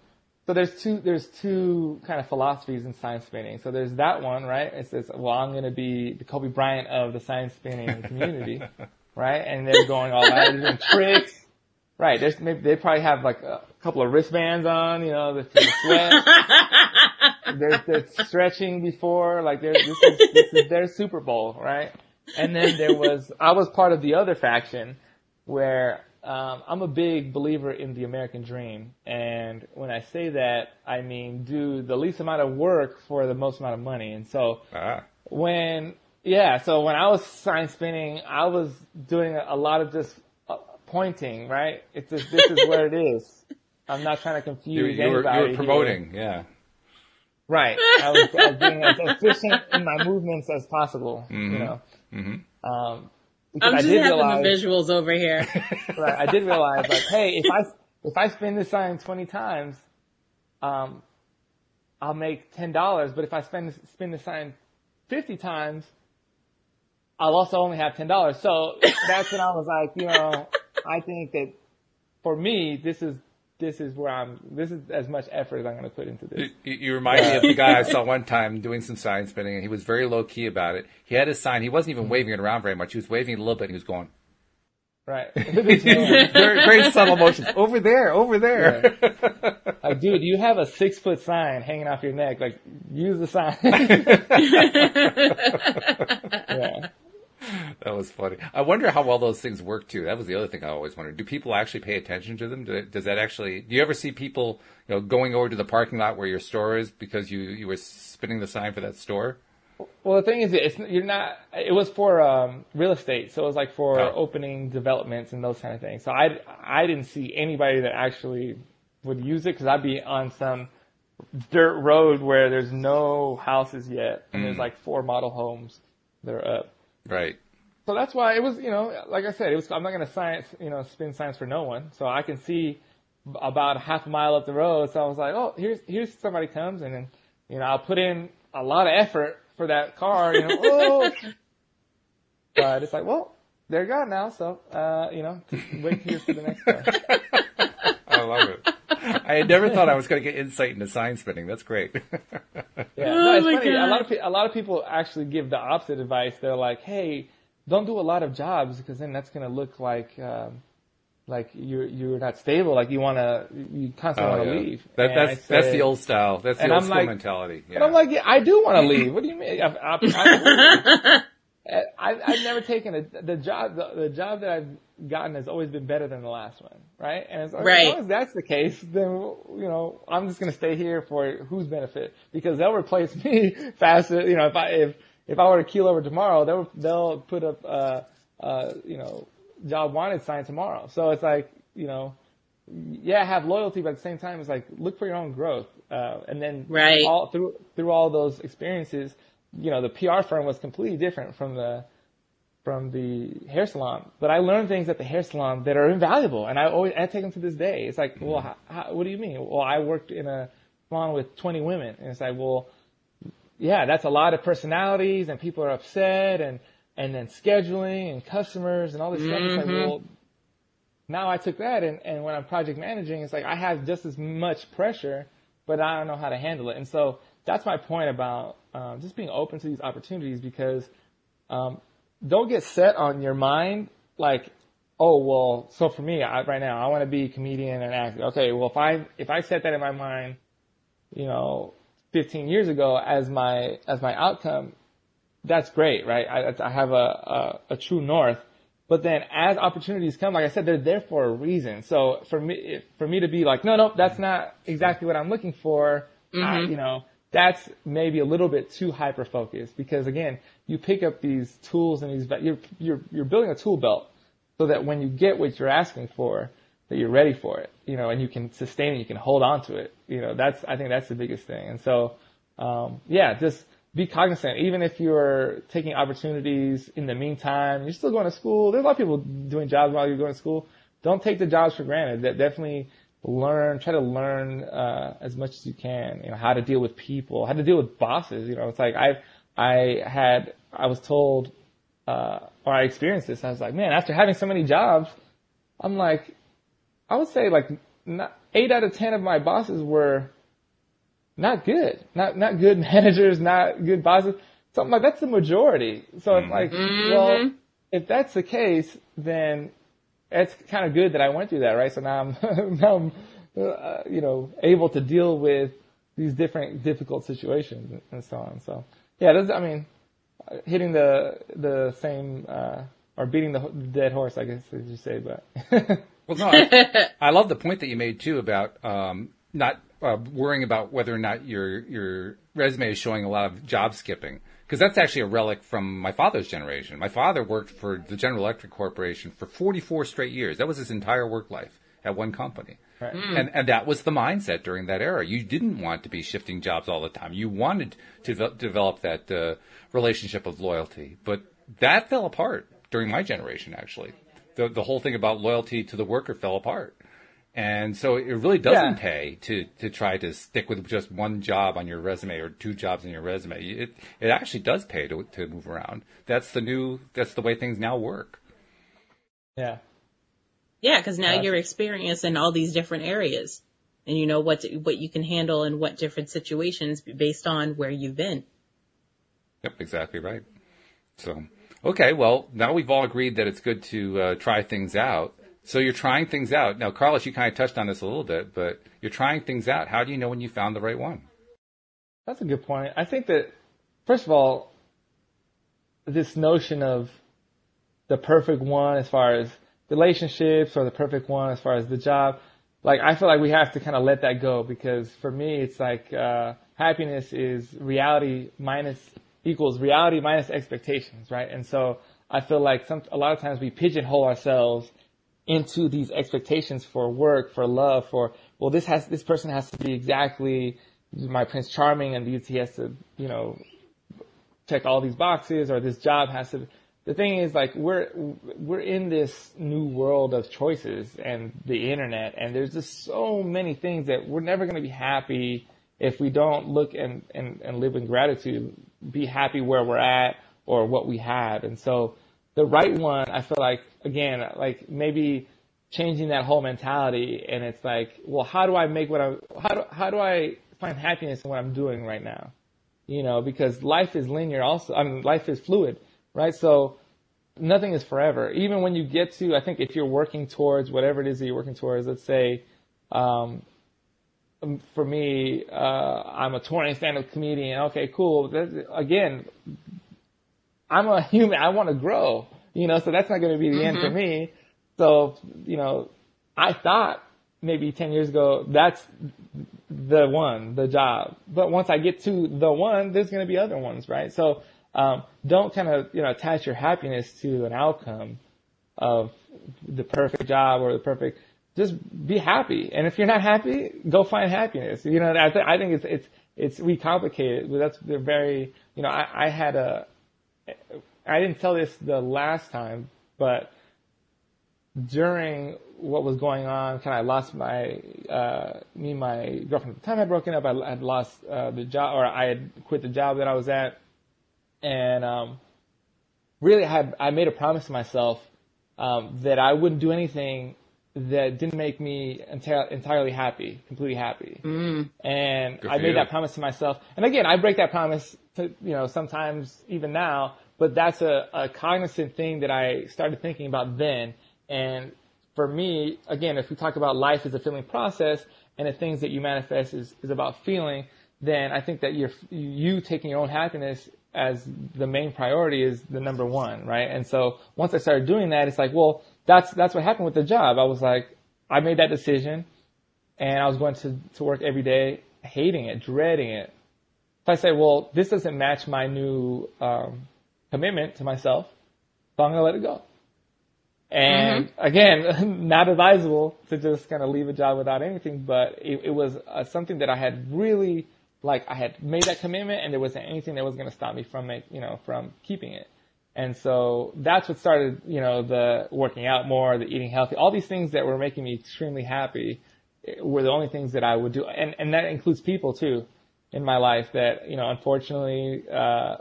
so there's two there's two kind of philosophies in science spinning. So there's that one, right? It says, well, I'm going to be the Kobe Bryant of the science spinning community, right? And they're going all out, they're doing tricks. Right. There's maybe they probably have like a couple of wristbands on, you know, the, the sweat they're, they're stretching before, like they're, this is, this is their Super Bowl, right? And then there was, I was part of the other faction where, um, I'm a big believer in the American dream. And when I say that, I mean do the least amount of work for the most amount of money. And so ah, when, yeah, so when I was sign spinning, I was doing a lot of just uh, pointing, right? It's just, this is where it is. I'm not trying to confuse you, you were you anybody were here. promoting, yeah. Right. I was, I was being as efficient in my movements as possible. Mm-hmm. You know. Mm-hmm. Um, I'm just having realize, the visuals over here. right. I did realize, like, hey, if I if I spin this sign 20 times, um, I'll make ten dollars. But if I spend spin the sign 50 times, I'll also only have ten dollars. So that's when I was like, you know, I think that for me, this is this is where I'm. This is as much effort as I'm going to put into this. You, you remind me of the guy I saw one time doing some sign spinning, and he was very low key about it. He had his sign. He wasn't even waving it around very much. He was waving it a little bit. and He was going. Right. very, very subtle motions. Over there, over there. Yeah. Like, dude, you have a six foot sign hanging off your neck. Like, use the sign. yeah. That was funny. I wonder how well those things work too. That was the other thing I always wondered. Do people actually pay attention to them? does that actually? Do you ever see people, you know, going over to the parking lot where your store is because you you were spinning the sign for that store? Well, the thing is, it's you're not. It was for um, real estate, so it was like for oh. opening developments and those kind of things. So I I didn't see anybody that actually would use it because I'd be on some dirt road where there's no houses yet, and mm. there's like four model homes that are up. Right. So that's why it was, you know, like I said, it was. I'm not going to science, you know, spin science for no one. So I can see about half a mile up the road. So I was like, oh, here's here's somebody comes, and then, you know, I'll put in a lot of effort for that car. You know, oh. but it's like, well, they're gone now. So, uh, you know, wait here for the next car. I love it. I had never thought I was going to get insight into sign spinning. That's great. yeah, no, it's oh funny. God. A lot of a lot of people actually give the opposite advice. They're like, "Hey, don't do a lot of jobs because then that's going to look like." Um, like you're you're not stable. Like you want to, you constantly oh, want to yeah. leave. That, that's say, that's the old style. That's the old I'm school like, mentality. Yeah. But I'm like, yeah, I do want to leave. What do you mean? I, I, I, I, I've never taken a, the job. The, the, job that I've gotten has always been better than the last one, right? And as, right. as long as that's the case, then you know I'm just going to stay here for whose benefit because they'll replace me faster. You know, if I if if I were to keel over tomorrow, they'll they'll put up uh uh you know job wanted sign tomorrow. So it's like you know yeah, have loyalty, but at the same time, it's like look for your own growth. Uh, and then right. all through through all those experiences, you know, the PR firm was completely different from the from the hair salon, but I learned things at the hair salon that are invaluable, and I always I take them to this day. It's like, well, how, how, what do you mean? Well, I worked in a salon with 20 women, and it's like, well, yeah, that's a lot of personalities, and people are upset, and and then scheduling and customers and all this mm-hmm. stuff. It's like, mm-hmm. well, now I took that, and and when I'm project managing, it's like I have just as much pressure, but I don't know how to handle it, and so that's my point about um, just being open to these opportunities because um, don't get set on your mind like, oh well. So for me, I, right now, I want to be a comedian and actor. Okay, well if I if I set that in my mind, you know, 15 years ago as my as my outcome, that's great, right? I, I have a, a a true north. But then as opportunities come, like I said, they're there for a reason. So for me, for me to be like, no, no, that's not exactly what I'm looking for. Mm-hmm. I, you know, that's maybe a little bit too hyper focused because again, you pick up these tools and these, you're, you're, you're building a tool belt so that when you get what you're asking for, that you're ready for it, you know, and you can sustain it, you can hold on to it. You know, that's, I think that's the biggest thing. And so, um, yeah, just be cognizant, even if you're taking opportunities in the meantime, you're still going to school. There's a lot of people doing jobs while you're going to school. Don't take the jobs for granted. That definitely learn, try to learn uh, as much as you can. You know how to deal with people, how to deal with bosses. You know, it's like I I had I was told uh, or I experienced this. I was like, man, after having so many jobs, I'm like, I would say like not, eight out of ten of my bosses were not good, not not good managers, not good bosses. So I'm like, that's the majority. So I'm like, mm-hmm. well, if that's the case, then it's kind of good that I went through that, right? So now I'm, now I'm, uh, you know, able to deal with these different difficult situations and so on. So yeah, this, I mean, hitting the the same uh, or beating the dead horse, I guess as you say, but. well, no, I, I, love the point that you made too about um, not uh, worrying about whether or not your your resume is showing a lot of job skipping because that's actually a relic from my father's generation. My father worked for the General Electric Corporation for 44 straight years. That was his entire work life at one company. Right. And and that was the mindset during that era. You didn't want to be shifting jobs all the time. You wanted to de- develop that uh, relationship of loyalty, but that fell apart during my generation. Actually, the the whole thing about loyalty to the worker fell apart. And so it really doesn't Yeah. pay to, to try to stick with just one job on your resume or two jobs on your resume. It it actually does pay to to move around. That's the new that's the way things now work. Yeah. Yeah, because now Gotcha. you're experiencing all these different areas, and you know what to, what you can handle in what different situations based on where you've been. Yep, exactly right. So, okay, well, now we've all agreed that it's good to uh, try things out. So you're trying things out. Now, Carlos, you kind of touched on this a little bit, but you're trying things out. How do you know when you found the right one? That's a good point. I think that, first of all, this notion of the perfect one as far as relationships or the perfect one as far as the job, like I feel like we have to kind of let that go because for me it's like uh, happiness is reality minus equals reality minus expectations, right? And so I feel like some a lot of times we pigeonhole ourselves into these expectations for work, for love, for well, this has this person has to be exactly my Prince Charming, and he has to you know check all these boxes, or this job has to. The thing is, like we're we're in this new world of choices and the internet, and there's just so many things that we're never going to be happy if we don't look and, and and live in gratitude, be happy where we're at or what we have, and so the right one, I feel like again, like maybe changing that whole mentality, and it's like, well, how do I make what I how do how do I find happiness in what I'm doing right now? You know, because life is linear. Also, I mean, life is fluid, right? So nothing is forever. Even when you get to, I think if you're working towards whatever it is that you're working towards, let's say, um, for me, uh, I'm a touring stand-up comedian. Okay, cool. That's, again, I'm a human. I want to grow, you know, so that's not going to be the end for me. So, you know, I thought maybe 10 years ago, that's the one, the job. But once I get to the one, there's going to be other ones, right? So, um, don't kind of, you know, attach your happiness to an outcome of the perfect job or the perfect, just be happy. And if you're not happy, go find happiness. You know, I, th- I think it's, it's, it's, we complicate it, but that's, they're very, you know, I, I had a, I didn't tell this the last time, but during what was going on, kind of I lost my, uh, me and my girlfriend at the time had broken up. I had lost, uh, the job, or I had quit the job that I was at. And, um, really I had, I made a promise to myself, um, that I wouldn't do anything that didn't make me enti- entirely happy, completely happy. Mm. And Good I made you. that promise to myself. And again, I break that promise to, you know, sometimes even now, but that's a, a cognizant thing that I started thinking about then. And for me, again, if we talk about life as a feeling process and the things that you manifest is, is about feeling, then I think that you're, you taking your own happiness as the main priority is the number one, right? And so once I started doing that, it's like, well, that's, that's what happened with the job. I was like, I made that decision and I was going to, to work every day hating it, dreading it. If I say, well, this doesn't match my new um, commitment to myself, so I'm going to let it go. And again, not advisable to just kind of leave a job without anything, but it, it was uh, something that I had really, like, I had made that commitment and there wasn't anything that was going to stop me from it, you know, from keeping it. And so that's what started, you know, the working out more, the eating healthy, all these things that were making me extremely happy eh, were the only things that I would do. And, and that includes people too in my life that, you know, unfortunately, uh,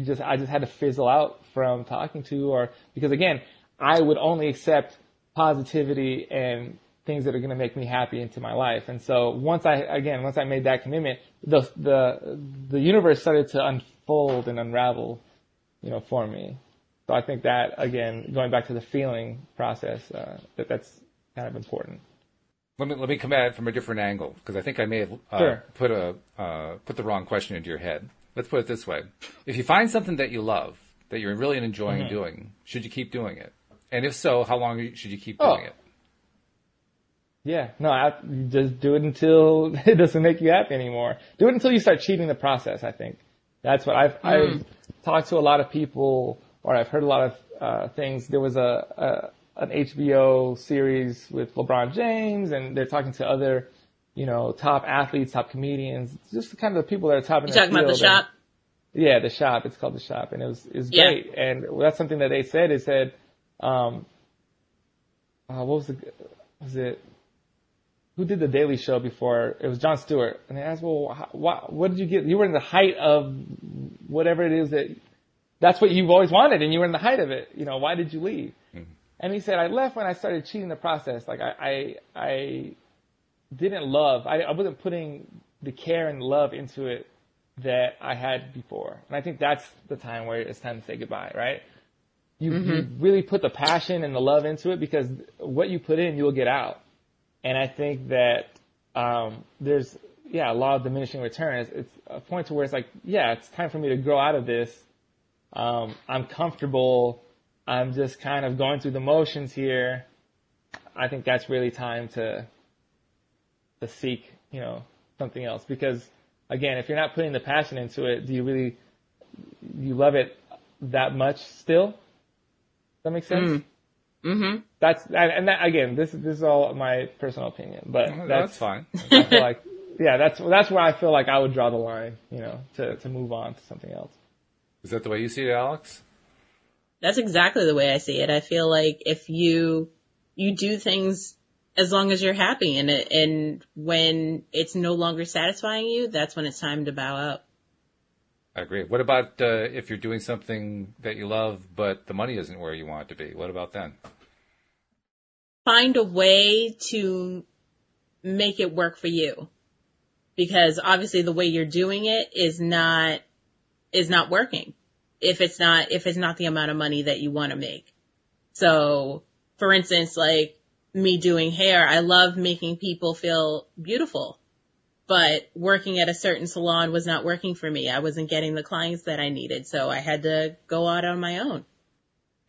just, I just had to fizzle out from talking to or because again, I would only accept positivity and things that are going to make me happy into my life. And so once I, again, once I made that commitment, the, the, the universe started to unfold and unravel, you know, for me. So I think that, again, going back to the feeling process, uh, that that's kind of important. Let me let me come at it from a different angle because I think I may have uh, Sure. put a uh, put the wrong question into your head. Let's put it this way: If you find something that you love, that you're really enjoying Mm-hmm. doing, should you keep doing it? And if so, how long should you keep Oh. doing it? Yeah, no, I, just do it until it doesn't make you happy anymore. Do it until you start cheating the process. I think that's what I've I've talked to a lot of people, or I've heard a lot of uh, things. There was a, a, an HBO series with LeBron James, and they're talking to other, you know, top athletes, top comedians, just the kind of the people that are top in You their talking about the field. And- shop? yeah, the shop. It's called the shop, and it was it was Yeah. great. And that's something that they said. They said, um, uh, what was the was it? Who did the Daily Show before? It was Jon Stewart, and they asked, "Well, how, what, what did you get? You were in the height of whatever it is that that's what you've always wanted, and you were in the height of it. You know, why did you leave?" Mm-hmm. And he said, "I left when I started cheating the process. Like I, I, I didn't love. I, I wasn't putting the care and love into it that I had before. And I think that's the time where it's time to say goodbye, right? You, you mm-hmm. really put the passion and the love into it because what you put in, you'll get out. And I think that um, there's, yeah, a law of diminishing returns. It's a point to where it's like, yeah, it's time for me to grow out of this. Um, I'm comfortable. I'm just kind of going through the motions here. I think that's really time to to seek, you know, something else. Because again, if you're not putting the passion into it, do you really you love it that much still? Does that make sense? Mm-hmm. That's and, and that again, this this is all my personal opinion, but No, that's, that's fine. I feel like yeah, that's that's where I feel like I would draw the line, you know, to to move on to something else. Is that the way you see it, Alyx? That's exactly the way I see it. I feel like if you you do things as long as you're happy and it, and when it's no longer satisfying you, that's when it's time to bow out. I agree. What about uh, if you're doing something that you love, but the money isn't where you want it to be? What about then? Find a way to make it work for you. Because obviously the way you're doing it is not is not working. If it's not if it's not the amount of money that you want to make. So, for instance, like me doing hair, I love making people feel beautiful. But working at a certain salon was not working for me. I wasn't getting the clients that I needed, so I had to go out on my own.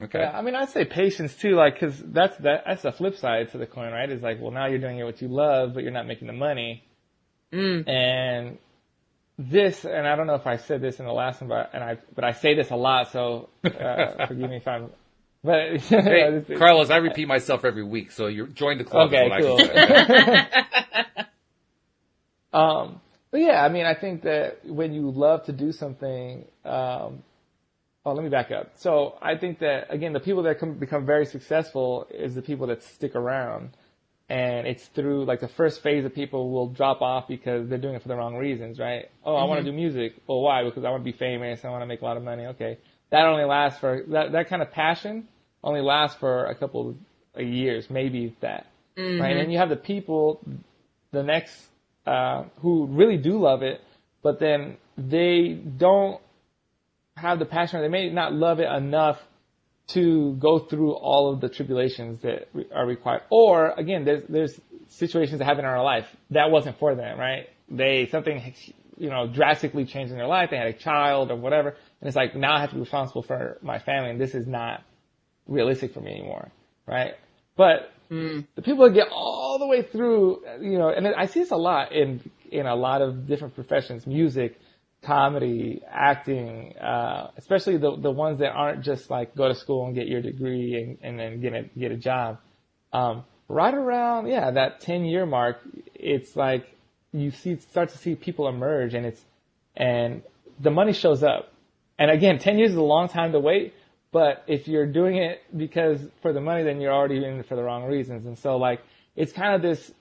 Okay. Yeah, I mean, I'd say patience too, like, cause that's, that, that's the flip side to the coin, right? Is like, well, now you're doing it what you love, but you're not making the money. Mm. And this, and I don't know if I said this in the last one, but, and I, but I say this a lot, so, uh, forgive me if I'm, but, Hey, Carlos, I repeat myself every week, so you join the club. Okay, cool. I can say. Um, but yeah, I mean, I think that when you love to do something, um, oh, let me back up. So I think that again, the people that come, become very successful is the people that stick around, and it's through like the first phase of people will drop off because they're doing it for the wrong reasons, right? Oh, I want to do music. Well, why? Because I want to be famous. I want to make a lot of money. Okay, that only lasts for that that kind of passion only lasts for a couple of years, maybe that, right? And you have the people, the next uh, who really do love it, but then they don't have the passion, or they may not love it enough to go through all of the tribulations that are required. Or again, there's there's situations that happen in our life that wasn't for them, right? They something you know drastically changed in their life. They had a child or whatever, and it's like now I have to be responsible for my family, and this is not realistic for me anymore, right? But mm. the people that get all the way through, you know, and I see this a lot in in a lot of different professions, music, comedy, acting, uh, especially the the ones that aren't just like go to school and get your degree and, and then get a get a job. Um, right around yeah that ten year mark, it's like you see start to see people emerge and it's and the money shows up. And again, ten years is a long time to wait. But if you're doing it because for the money, then you're already in it for the wrong reasons. And so like, it's kind of this,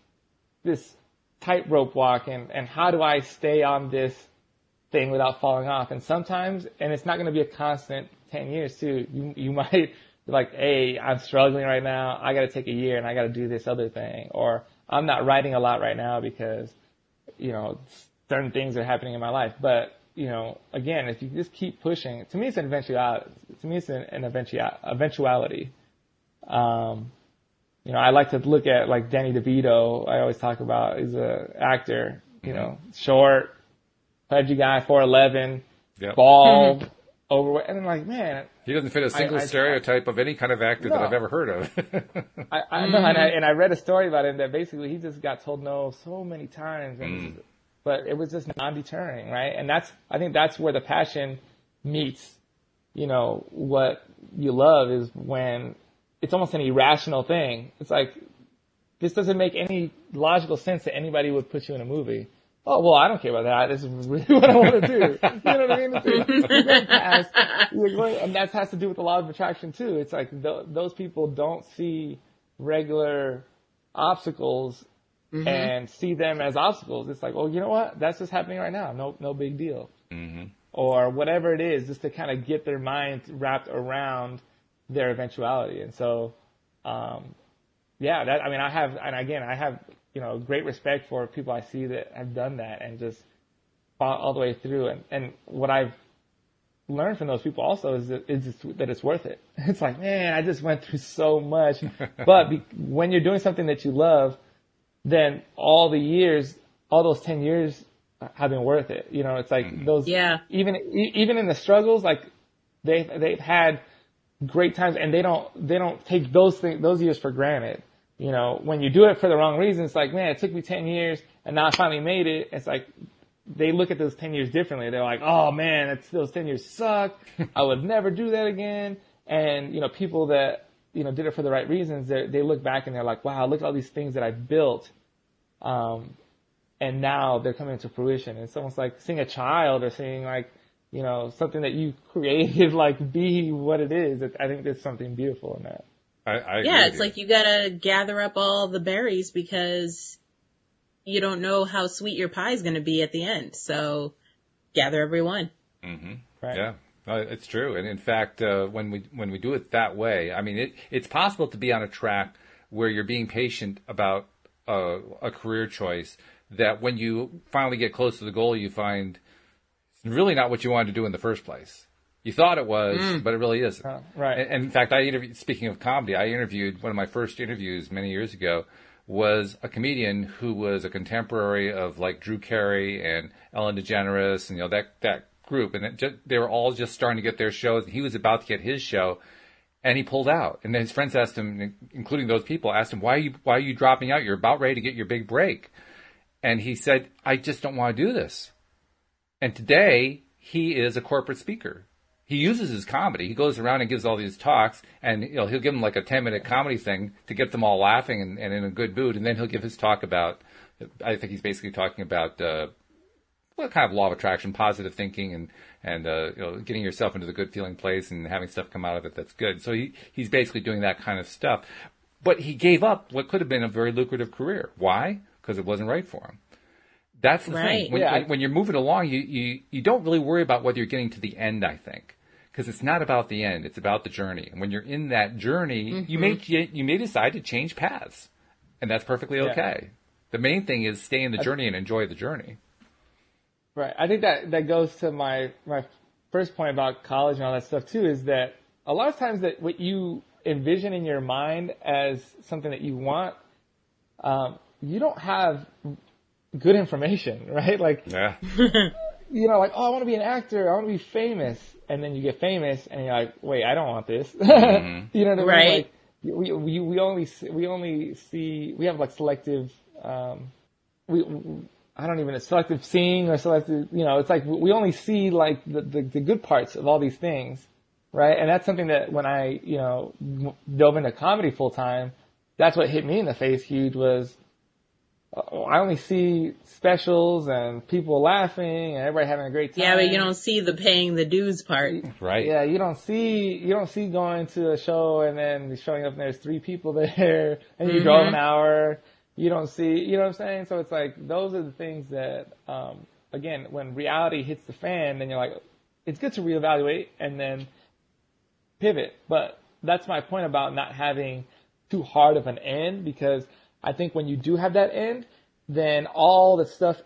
this tightrope walk and, and how do I stay on this thing without falling off? And sometimes, and it's not going to be a constant 10 years too. You, you might be like, Hey, I'm struggling right now. I got to take a year and I got to do this other thing. Or I'm not writing a lot right now because, you know, certain things are happening in my life. But you know, again, if you just keep pushing, to me it's an eventuality. To me it's an, an eventuality. Um, you know, I like to look at like Danny DeVito. I always talk about he's a actor. You know, short, pudgy guy, four eleven, Yep. bald, mm-hmm. overweight, and I'm like, man, He doesn't fit a single I- I- stereotype of any kind of actor that I've ever heard of. I, I know, and I, and I read a story about him that basically he just got told no so many times, and, mm. but it was just non-deterring, right? And that's, I think that's where the passion meets, you know, what you love is when it's almost an irrational thing. It's like, this doesn't make any logical sense that anybody would put you in a movie. Oh, well, I don't care about that. This is really what I want to do. You know what I mean? It's past, going, and that has to do with the law of attraction too. It's like th- those people don't see regular obstacles mm-hmm. and see them as obstacles. It's like, oh, you know what? That's just happening right now. No, no big deal. Mm-hmm. Or whatever it is, just to kind of get their mind wrapped around their eventuality. And so, um, yeah, that, I mean, I have, and again, I have, you know, great respect for people I see that have done that and just fought all the way through. And, and what I've learned from those people also is that it's, just, that it's worth it. It's like, man, I just went through so much. but be, when you're doing something that you love, then all the years, all those 10 years have been worth it. You know, it's like mm-hmm. those, yeah. even, even in the struggles, like they've, they've had great times and they don't, they don't take those things, those years for granted. You know, when you do it for the wrong reason, it's like, man, it took me 10 years and now I finally made it. It's like, they look at those 10 years differently. They're like, oh man, those 10 years suck. I would never do that again. And, you know, people that, you know, did it for the right reasons, they look back and they're like, wow, look at all these things that I built. Um, and now they're coming to fruition. It's almost like seeing a child or seeing like, you know, something that you created, like be what it is. I think there's something beautiful in that. I, I yeah, it's like you gotta gather up all the berries because you don't know how sweet your pie is gonna be at the end. So gather every one. Mm-hmm. Right. Yeah. Uh, it's true, and in fact, uh, when we when we do it that way, I mean, it, it's possible to be on a track where you're being patient about a, a career choice. That when you finally get close to the goal, you find it's really not what you wanted to do in the first place. You thought it was, mm. but it really isn't. Uh, right. And, and, in fact, I interviewed. Speaking of comedy, I interviewed one of my first interviews many years ago was a comedian who was a contemporary of like Drew Carey and Ellen DeGeneres and you know that that group, and just, they were all just starting to get their shows. And he was about to get his show, and he pulled out. And then his friends asked him, including those people, asked him, "Why are you Why are you dropping out? You're about ready to get your big break." And he said, "I just don't want to do this." And today he is a corporate speaker. He uses his comedy. He goes around and gives all these talks, and you know he'll give them like a ten minute comedy thing to get them all laughing and, and in a good mood. And then he'll give his talk about. I think he's basically talking about uh, what kind of law of attraction, positive thinking, and and uh, you know, getting yourself into the good feeling place and having stuff come out of it that's good. So he he's basically doing that kind of stuff. But he gave up what could have been a very lucrative career. Why? Because it wasn't right for him. That's the right. thing. When, yeah. when, when, you're moving along, you, you you don't really worry about whether you're getting to the end. I think because it's not about the end; it's about the journey. And when you're in that journey, mm-hmm. you may you may decide to change paths, and that's perfectly okay. Yeah. The main thing is stay in the journey and enjoy the journey. Right. I think that that goes to my my first point about college and all that stuff too. Is that a lot of times that what you envision in your mind as something that you want, um, you don't have good information, right? Like, yeah. you know, like, oh, I want to be an actor, I want to be famous, and then you get famous, and you're like, wait, I don't want this. Mm-hmm. you know what I mean? Right. Like, we, we we only we only see we have like selective um, we I don't even selective seeing or selective, you know, it's like we only see like the, the, the good parts of all these things, right? And that's something that when I, you know, dove into comedy full time, that's what hit me in the face huge was I only see specials and people laughing and everybody having a great time. Yeah, but you don't see the paying the dues part. Right. Yeah, you don't see you don't see going to a show and then showing up and there's three people there and you mm-hmm. drove an hour you don't see, you know what I'm saying? So it's like, those are the things that, um, again, when reality hits the fan, then you're like, it's good to reevaluate and then pivot. But that's my point about not having too hard of an end because I think when you do have that end, then all the stuff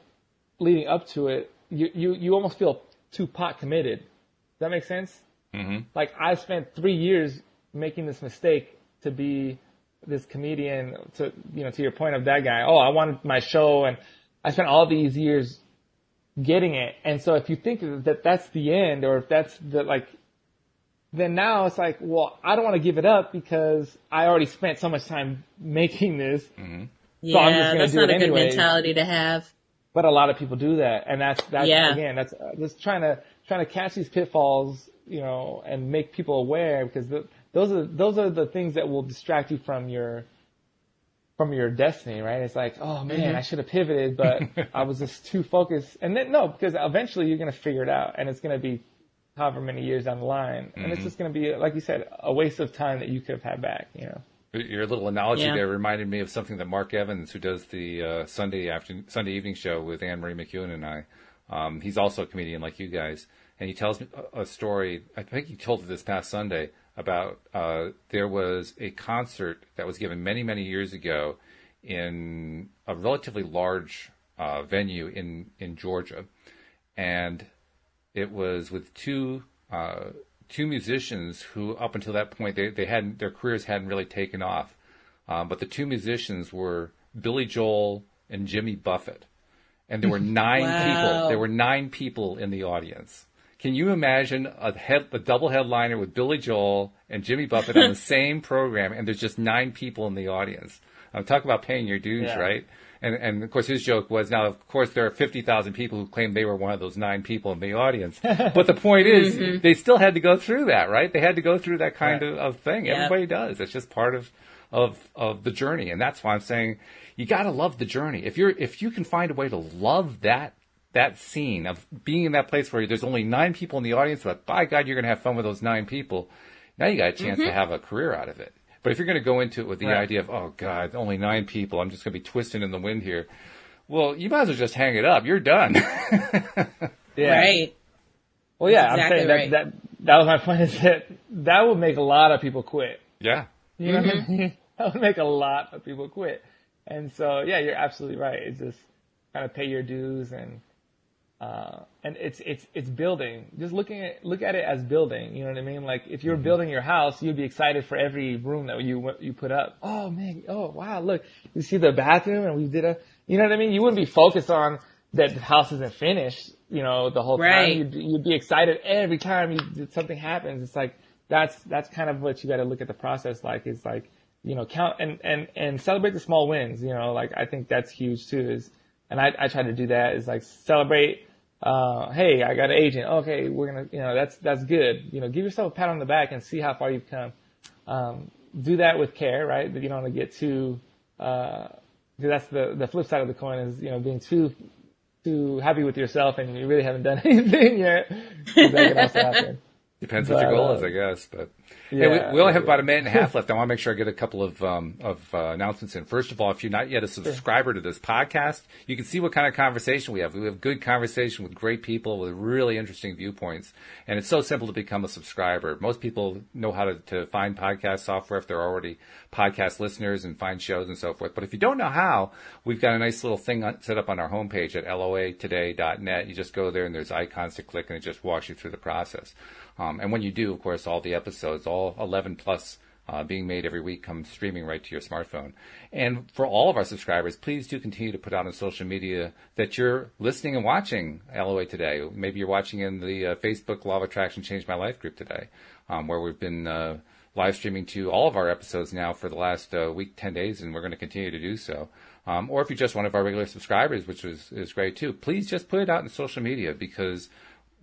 leading up to it, you, you, you almost feel too pot committed. Does that make sense? Mm-hmm. Like I spent three years making this mistake to be this comedian to you know to your point of that guy. Oh, I wanted my show, and I spent all these years getting it. And so if you think that that's the end, or if that's the like, then now it's like, well, I don't want to give it up because I already spent so much time making this. Mm-hmm. So yeah, that's not a anyways. good mentality to have. But a lot of people do that, and that's that's yeah. again that's uh, just trying to trying to catch these pitfalls, you know, and make people aware because the those are those are the things that will distract you from your from your destiny, right? It's like, oh man, mm-hmm. I should have pivoted, but I was just too focused. And then no, because eventually you're gonna figure it out, and it's gonna be however many years down the line, mm-hmm. and it's mm-hmm. just gonna be like you said, a waste of time that you could have had back, you know. Your little analogy yeah. there reminded me of something that Mark Evans, who does the uh, Sunday afternoon, Sunday evening show with Anne Marie McEwen and I, um, he's also a comedian like you guys, and he tells me a, a story. I think he told it this past Sunday about uh, there was a concert that was given many many years ago in a relatively large uh, venue in in Georgia, and it was with two uh, two musicians who up until that point they, they hadn't their careers hadn't really taken off, um, but the two musicians were Billy Joel and Jimmy Buffett, and there were nine wow. people. There were nine people in the audience. Can you imagine a head, a double headliner with Billy Joel and Jimmy Buffett on the same program, and there's just nine people in the audience? I'm talking about paying your dues, yeah. right? And and of course his joke was now of course there are 50,000 people who claim they were one of those nine people in the audience. but the point is mm-hmm. they still had to go through that, right? They had to go through that kind right. of, of thing. Yep. Everybody does. It's just part of of of the journey. And that's why I'm saying you got to love the journey. If you're if you can find a way to love that that scene of being in that place where there's only nine people in the audience, but by God, you're going to have fun with those nine people. Now you got a chance mm-hmm. to have a career out of it. But if you're going to go into it with the right. idea of, oh God, only nine people, I'm just going to be twisting in the wind here. Well, you might as well just hang it up. You're done. yeah. Right. Well, yeah, exactly I'm saying right. that, that, that was my point is that that would make a lot of people quit. Yeah. You know mm-hmm. what I mean? That would make a lot of people quit. And so, yeah, you're absolutely right. It's just kind of pay your dues and, uh, and it's it's it's building. Just looking at look at it as building. You know what I mean? Like if you're mm-hmm. building your house, you'd be excited for every room that you you put up. Oh man, oh wow, look, you see the bathroom, and we did a. You know what I mean? You wouldn't be focused on that the house isn't finished. You know, the whole right. time you'd, you'd be excited every time you, something happens. It's like that's that's kind of what you got to look at the process like. Is like you know count and and and celebrate the small wins. You know, like I think that's huge too. Is and I I try to do that. Is like celebrate uh, hey, I got an agent. Okay, we're gonna, you know, that's that's good. You know, give yourself a pat on the back and see how far you've come. Um, do that with care, right? That you don't want to get too. Uh, that's the the flip side of the coin is you know being too too happy with yourself and you really haven't done anything yet. that can also happen. Depends but, what your goal is, I guess. But yeah, hey, we, we, only have about a minute and a half left. I want to make sure I get a couple of um, of uh, announcements in. First of all, if you're not yet a subscriber to this podcast, you can see what kind of conversation we have. We have good conversation with great people with really interesting viewpoints, and it's so simple to become a subscriber. Most people know how to, to find podcast software if they're already podcast listeners and find shows and so forth. But if you don't know how, we've got a nice little thing set up on our homepage at loatoday.net. You just go there and there's icons to click, and it just walks you through the process. Um, and when you do, of course, all the episodes, all 11 plus uh, being made every week come streaming right to your smartphone. And for all of our subscribers, please do continue to put out on social media that you're listening and watching LOA today. Maybe you're watching in the uh, Facebook Law of Attraction Changed My Life group today, um, where we've been uh, live streaming to all of our episodes now for the last uh, week, 10 days, and we're going to continue to do so. Um, or if you're just one of our regular subscribers, which is, is great too, please just put it out in social media because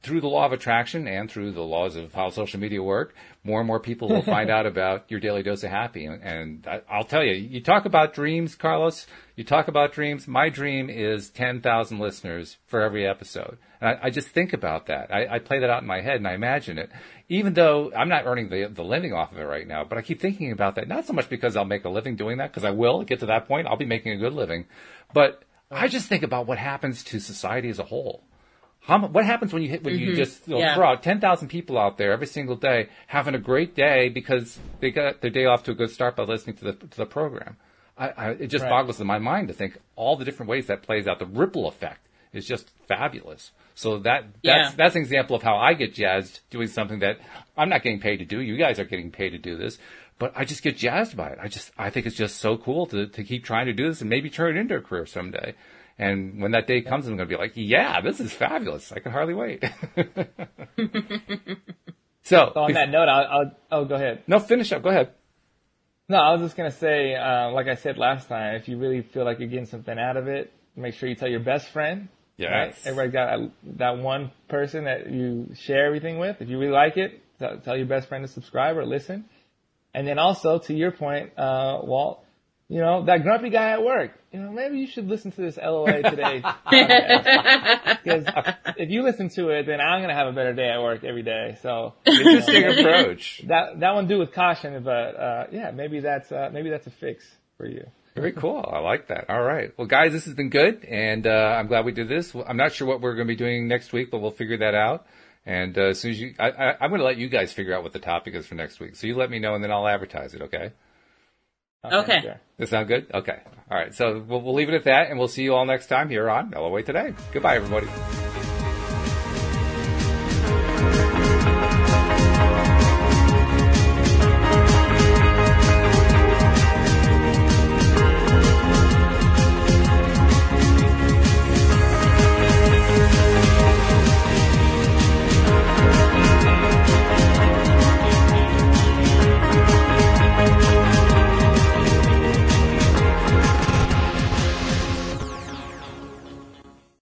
through the law of attraction and through the laws of how social media work, more and more people will find out about your daily dose of happy. And I, will tell you, you talk about dreams, Carlos. You talk about dreams. My dream is 10,000 listeners for every episode. And I, I just think about that. I, I, play that out in my head and I imagine it. Even though I'm not earning the, the living off of it right now, but I keep thinking about that. Not so much because I'll make a living doing that, because I will get to that point. I'll be making a good living. But I just think about what happens to society as a whole how, what happens when you hit, when mm-hmm. you just you know, yeah. throw out 10,000 people out there every single day having a great day because they got their day off to a good start by listening to the, to the program? I, I, it just right. boggles in my mind to think all the different ways that plays out. The ripple effect is just fabulous. So that that's yeah. that's an example of how I get jazzed doing something that I'm not getting paid to do. You guys are getting paid to do this, but I just get jazzed by it. I just I think it's just so cool to to keep trying to do this and maybe turn it into a career someday. And when that day comes, I'm going to be like, yeah, this is fabulous. I can hardly wait. so, so, on that note, I'll, I'll, oh, go ahead. No, finish up. Go ahead. No, I was just going to say, uh, like I said last time, if you really feel like you're getting something out of it, make sure you tell your best friend. Yes. Right? Everybody got that one person that you share everything with. If you really like it, tell your best friend to subscribe or listen. And then also to your point, uh, Walt, you know, that grumpy guy at work, you know, maybe you should listen to this LOA today. Because if you listen to it, then I'm going to have a better day at work every day. So interesting approach. That, that one do with caution, but, uh, yeah, maybe that's, uh, maybe that's a fix for you. Very cool. I like that. All right. Well, guys, this has been good, and uh, I'm glad we did this. I'm not sure what we're going to be doing next week, but we'll figure that out. And uh, as soon as you, I, I, I'm going to let you guys figure out what the topic is for next week. So you let me know, and then I'll advertise it. Okay. Okay. Sure. Does that sound good? Okay. All right. So we'll, we'll leave it at that, and we'll see you all next time here on LOA Today. Goodbye, everybody.